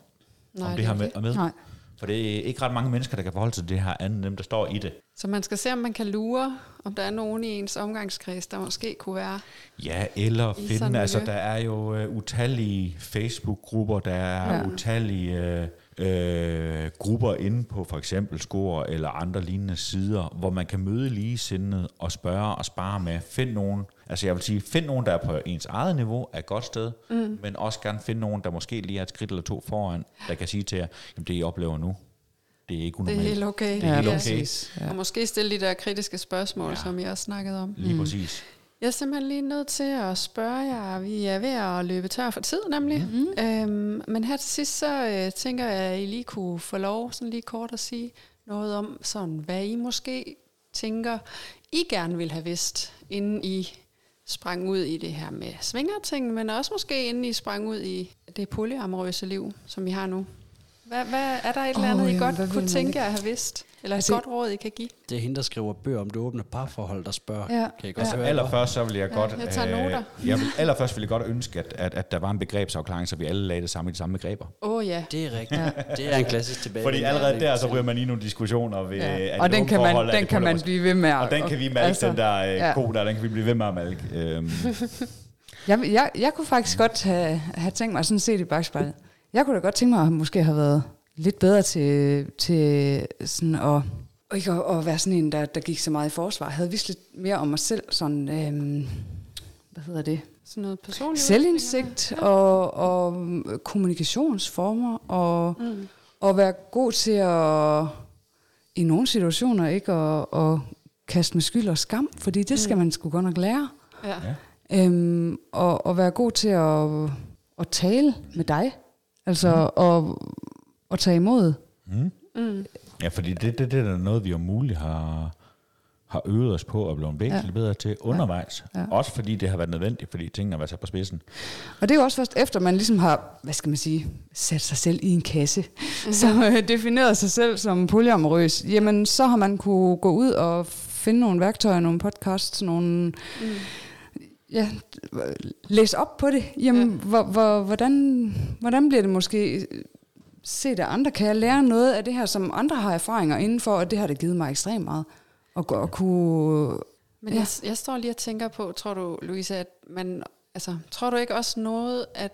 Nej, om det det er her med, med. Nej. For det er ikke ret mange mennesker, der kan forholde sig til det her, andet end dem, der står i det. Så man skal se, om man kan lure, om der er nogen i ens omgangskreds, der måske kunne være... Ja, eller finde, altså miljø. der er jo uh, utallige Facebook-grupper, der er Ja. utallige uh, uh, grupper inde på for eksempel Score eller andre lignende sider, hvor man kan møde ligesindede og spørge og spare med. Find nogen, altså jeg vil sige, find nogen, der er på ens eget niveau, er et godt sted, mm. men også gerne finde nogen, der måske lige er et skridt eller to foran, der kan sige til jer, jamen det I oplever nu, det er ikke Det unormalt. er helt okay. Det er helt Ja. okay. præcis. Og måske stille de der kritiske spørgsmål, ja. som jeg også snakkede om. Lige præcis. Jeg er simpelthen lige nødt til at spørge jer. Vi er ved at løbe tør for tid, nemlig. Mm-hmm. Øhm, men her til sidst, så øh, tænker jeg, at I lige kunne få lov sådan lige kort at sige noget om, sådan, hvad I måske tænker, I gerne vil have vidst, inden I sprang ud i det her med svingerting, men også måske inden I sprang ud i det polyamorøse liv, som I har nu. Hvad, hvad, er der et eller andet, I godt kunne tænke jer at have vidst? Eller et Altså- godt råd, I kan give? Det er hende, der skriver bøger om det åbne parforhold, der spørger. Ja. Kan I godt Ja. høre? Allerførst så vil jeg godt... jeg tager noter. Øh, jeg vil, allerførst vil jeg godt ønske, at, at, at der var en begrebsafklaring, så vi alle lagde det samme i de samme begreber. Åh oh, ja. Det er rigtigt. Det er en klassisk tilbage. Fordi allerede der, så ryger man i nogle diskussioner ved... Ja. det Og den kan man, den det kan man blive ved med at... Og den kan vi malke, altså, den der øh, ja. ja. ko der, den kan vi blive ved med at malke. Øhm, Jeg, jeg, jeg kunne faktisk godt have, have tænkt mig sådan set i bagspejlet. Jeg kunne da godt tænke mig at måske have været lidt bedre til, til sådan at, og ikke at, at være sådan en, der, der gik så meget i forsvar. Jeg havde vidst lidt mere om mig selv, sådan, øhm, hvad hedder det? Sådan noget personligt. Selvindsigt og, og kommunikationsformer og, mm. og være god til at i nogle situationer ikke at, at kaste med skyld og skam, fordi det skal man sgu godt nok lære. Ja. ja. Øhm, og, og være god til at, at tale med dig. Altså mm. og, og tage imod. Mm. ja, fordi det, det, det er noget, vi om muligt har, har øvet os på og blevet væsentligt ja. bedre til undervejs. Ja. Ja. Også fordi det har været nødvendigt, fordi tingene har været sat på spidsen. Og det er jo også først efter, man ligesom har, hvad skal man sige, sat sig selv i en kasse, mm-hmm. som øh, definerede sig selv som polyamorøs. Jamen, så har man kunne gå ud og finde nogle værktøjer, nogle podcasts, nogle... Mm. Ja, læse op på det. Jamen, ja. hvor, hvor, hvordan, hvordan bliver det måske set af andre? Kan jeg lære noget af det her, som andre har erfaringer indenfor, og det har det givet mig ekstremt meget. Og, gå- og kunne... Men Ja. jeg, jeg står lige og tænker på, tror du, Louise, at man, altså, tror du ikke også noget, at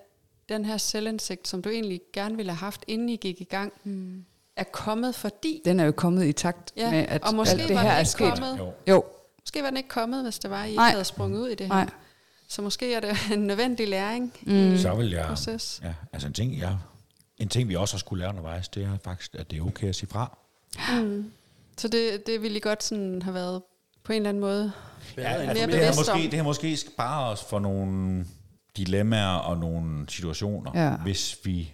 den her selvindsigt, som du egentlig gerne ville have haft, inden I gik i gang, mm. er kommet fordi... Den er jo kommet i takt Ja, med, at og måske alt det var her den er ikke sket. kommet. Jo. Jo, Måske var den ikke kommet, hvis det var, I ikke Nej. havde sprunget ud i det her. Nej. Så måske er det en nødvendig læring Mm. i Så vil jeg... proces. Ja, altså en ting, jeg, en ting, vi også har skulle lære undervejs, det er faktisk, at det er okay at sige fra. Så det, det ville I godt sådan have været på en eller anden måde. Ja, mere altså, det, har bevidst om. måske, det har måske sparet os for nogle dilemmaer og nogle situationer, Ja. hvis vi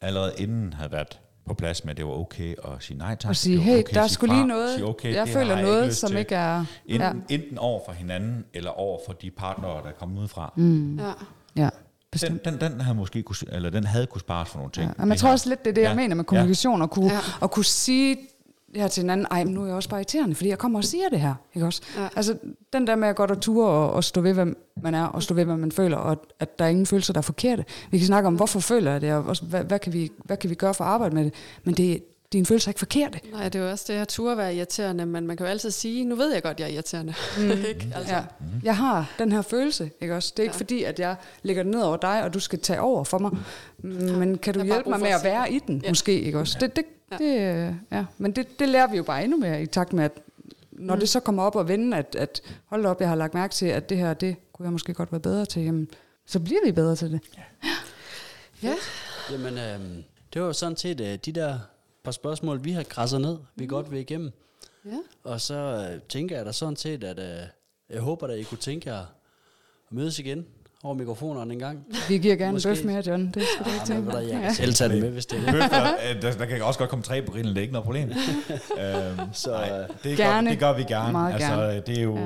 allerede inden havde været på plads med, at det var okay at sige nej tak. og sige, hey, okay der er fra, lige noget, sige, okay, jeg føler noget, ikke lyst som til. ikke er... Enten, ja. enten over for hinanden, eller over for de partnere, der er kommet udefra. Mm. Ja. Ja, bestemt. den, den, havde måske kunne, eller den havde kunne spares for nogle ting. Ja. Men jeg tror også lidt, det er det, jeg Ja. mener med kommunikation, at kunne, Ja. at kunne sige det her til hinanden, ej, men nu er jeg også bare irriterende, fordi jeg kommer og siger det her, ikke også? Ja. Altså, den der med at godt at ture og, og stå ved, hvem man er, og stå ved, hvad man føler, og at, der er ingen følelser, der er forkerte. Vi kan snakke om, hvorfor føler jeg det, og også, hvad, hvad, kan vi, hvad kan vi gøre for at arbejde med det, men det, dine følelser er ikke forkerte. Nej, det er jo også det her tur at være irriterende, men man kan jo altid sige, nu ved jeg godt, jeg er irriterende. Mm. ikke? Altså, Ja. Jeg har den her følelse, ikke også? Det er ikke Ja. fordi, at jeg lægger det ned over dig, og du skal tage over for mig. Men kan du hjælpe mig med at være i den, Ja. måske, ikke også? Det, det, Ja. det, øh, ja. Men det, det lærer vi jo bare endnu mere i takt med, at når Mm. det så kommer op og vende, at, at hold op, jeg har lagt mærke til, at det her, det kunne jeg måske godt være bedre til, jamen, så bliver vi bedre til det. Ja. Jamen, øh, det var jo sådan set øh, de der par spørgsmål, vi har krasset ned, vi godt vil igennem. ja. Og så øh, tænker jeg da sådan set, at øh, jeg håber, at I kunne tænke jer at mødes igen over mikrofonerne en gang. Vi giver gerne Måske. en bøf mere, John. Det skal du ikke tænke. jeg kan selv tage det med, hvis det er. Bøffer, øh, der, der kan også godt komme tre på grillen, det er ikke noget problem. øhm, Så, nej, øh, det, gerne. gør, det gør vi gerne. Meget altså, gerne. Det er jo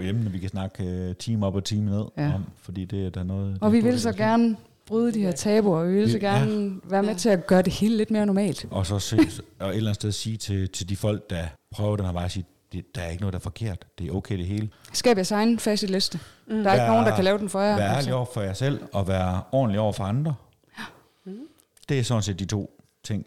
ja. emne, vi kan snakke uh, time op og time ned Ja. om, fordi det er der noget... Og vi vil så gerne bryde de her tabuer, og vi vil så Ja. gerne være med til at gøre det hele lidt mere normalt. Og så se, og et eller andet sted sige til, til de folk, der prøver den her vej, at sige, det, der er ikke noget, der er forkert. Det er okay det hele. Skab jeres egen facitliste. Mm. Der er ikke Vær- nogen, der kan lave den for jer. Vær altså. ærlig over for jer selv, og være ordentlig over for andre. Det er sådan set de to ting.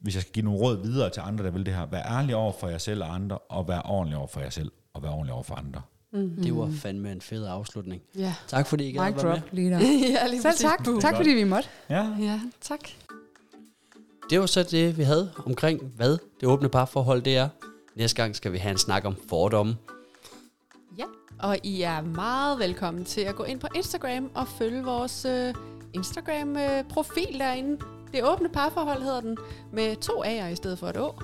Hvis jeg skal give nogle råd videre til andre, der vil det her. Vær ærlig over for jer selv og andre, og vær ordentlig over for jer selv, og vær ordentlig over for andre. Det var fandme en fed afslutning. Ja. Tak fordi I gad Mic at være med. drop lige der. ja, lige Selv tak. Boom. Tak fordi vi måtte. Ja, Ja, tak. Det var så det, vi havde omkring, hvad det åbne parforhold det er. Næste gang skal vi have en snak om fordomme. Ja, og I er meget velkommen til at gå ind på Instagram og følge vores øh, Instagram-profil derinde. Det åbne parforhold hedder den, med to A'er i stedet for et Å.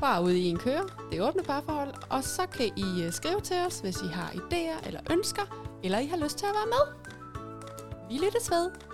Bare ud i en køre, det åbne parforhold. Og så kan I øh, skrive til os, hvis I har idéer eller ønsker, eller I har lyst til at være med. Vi lyttes ved.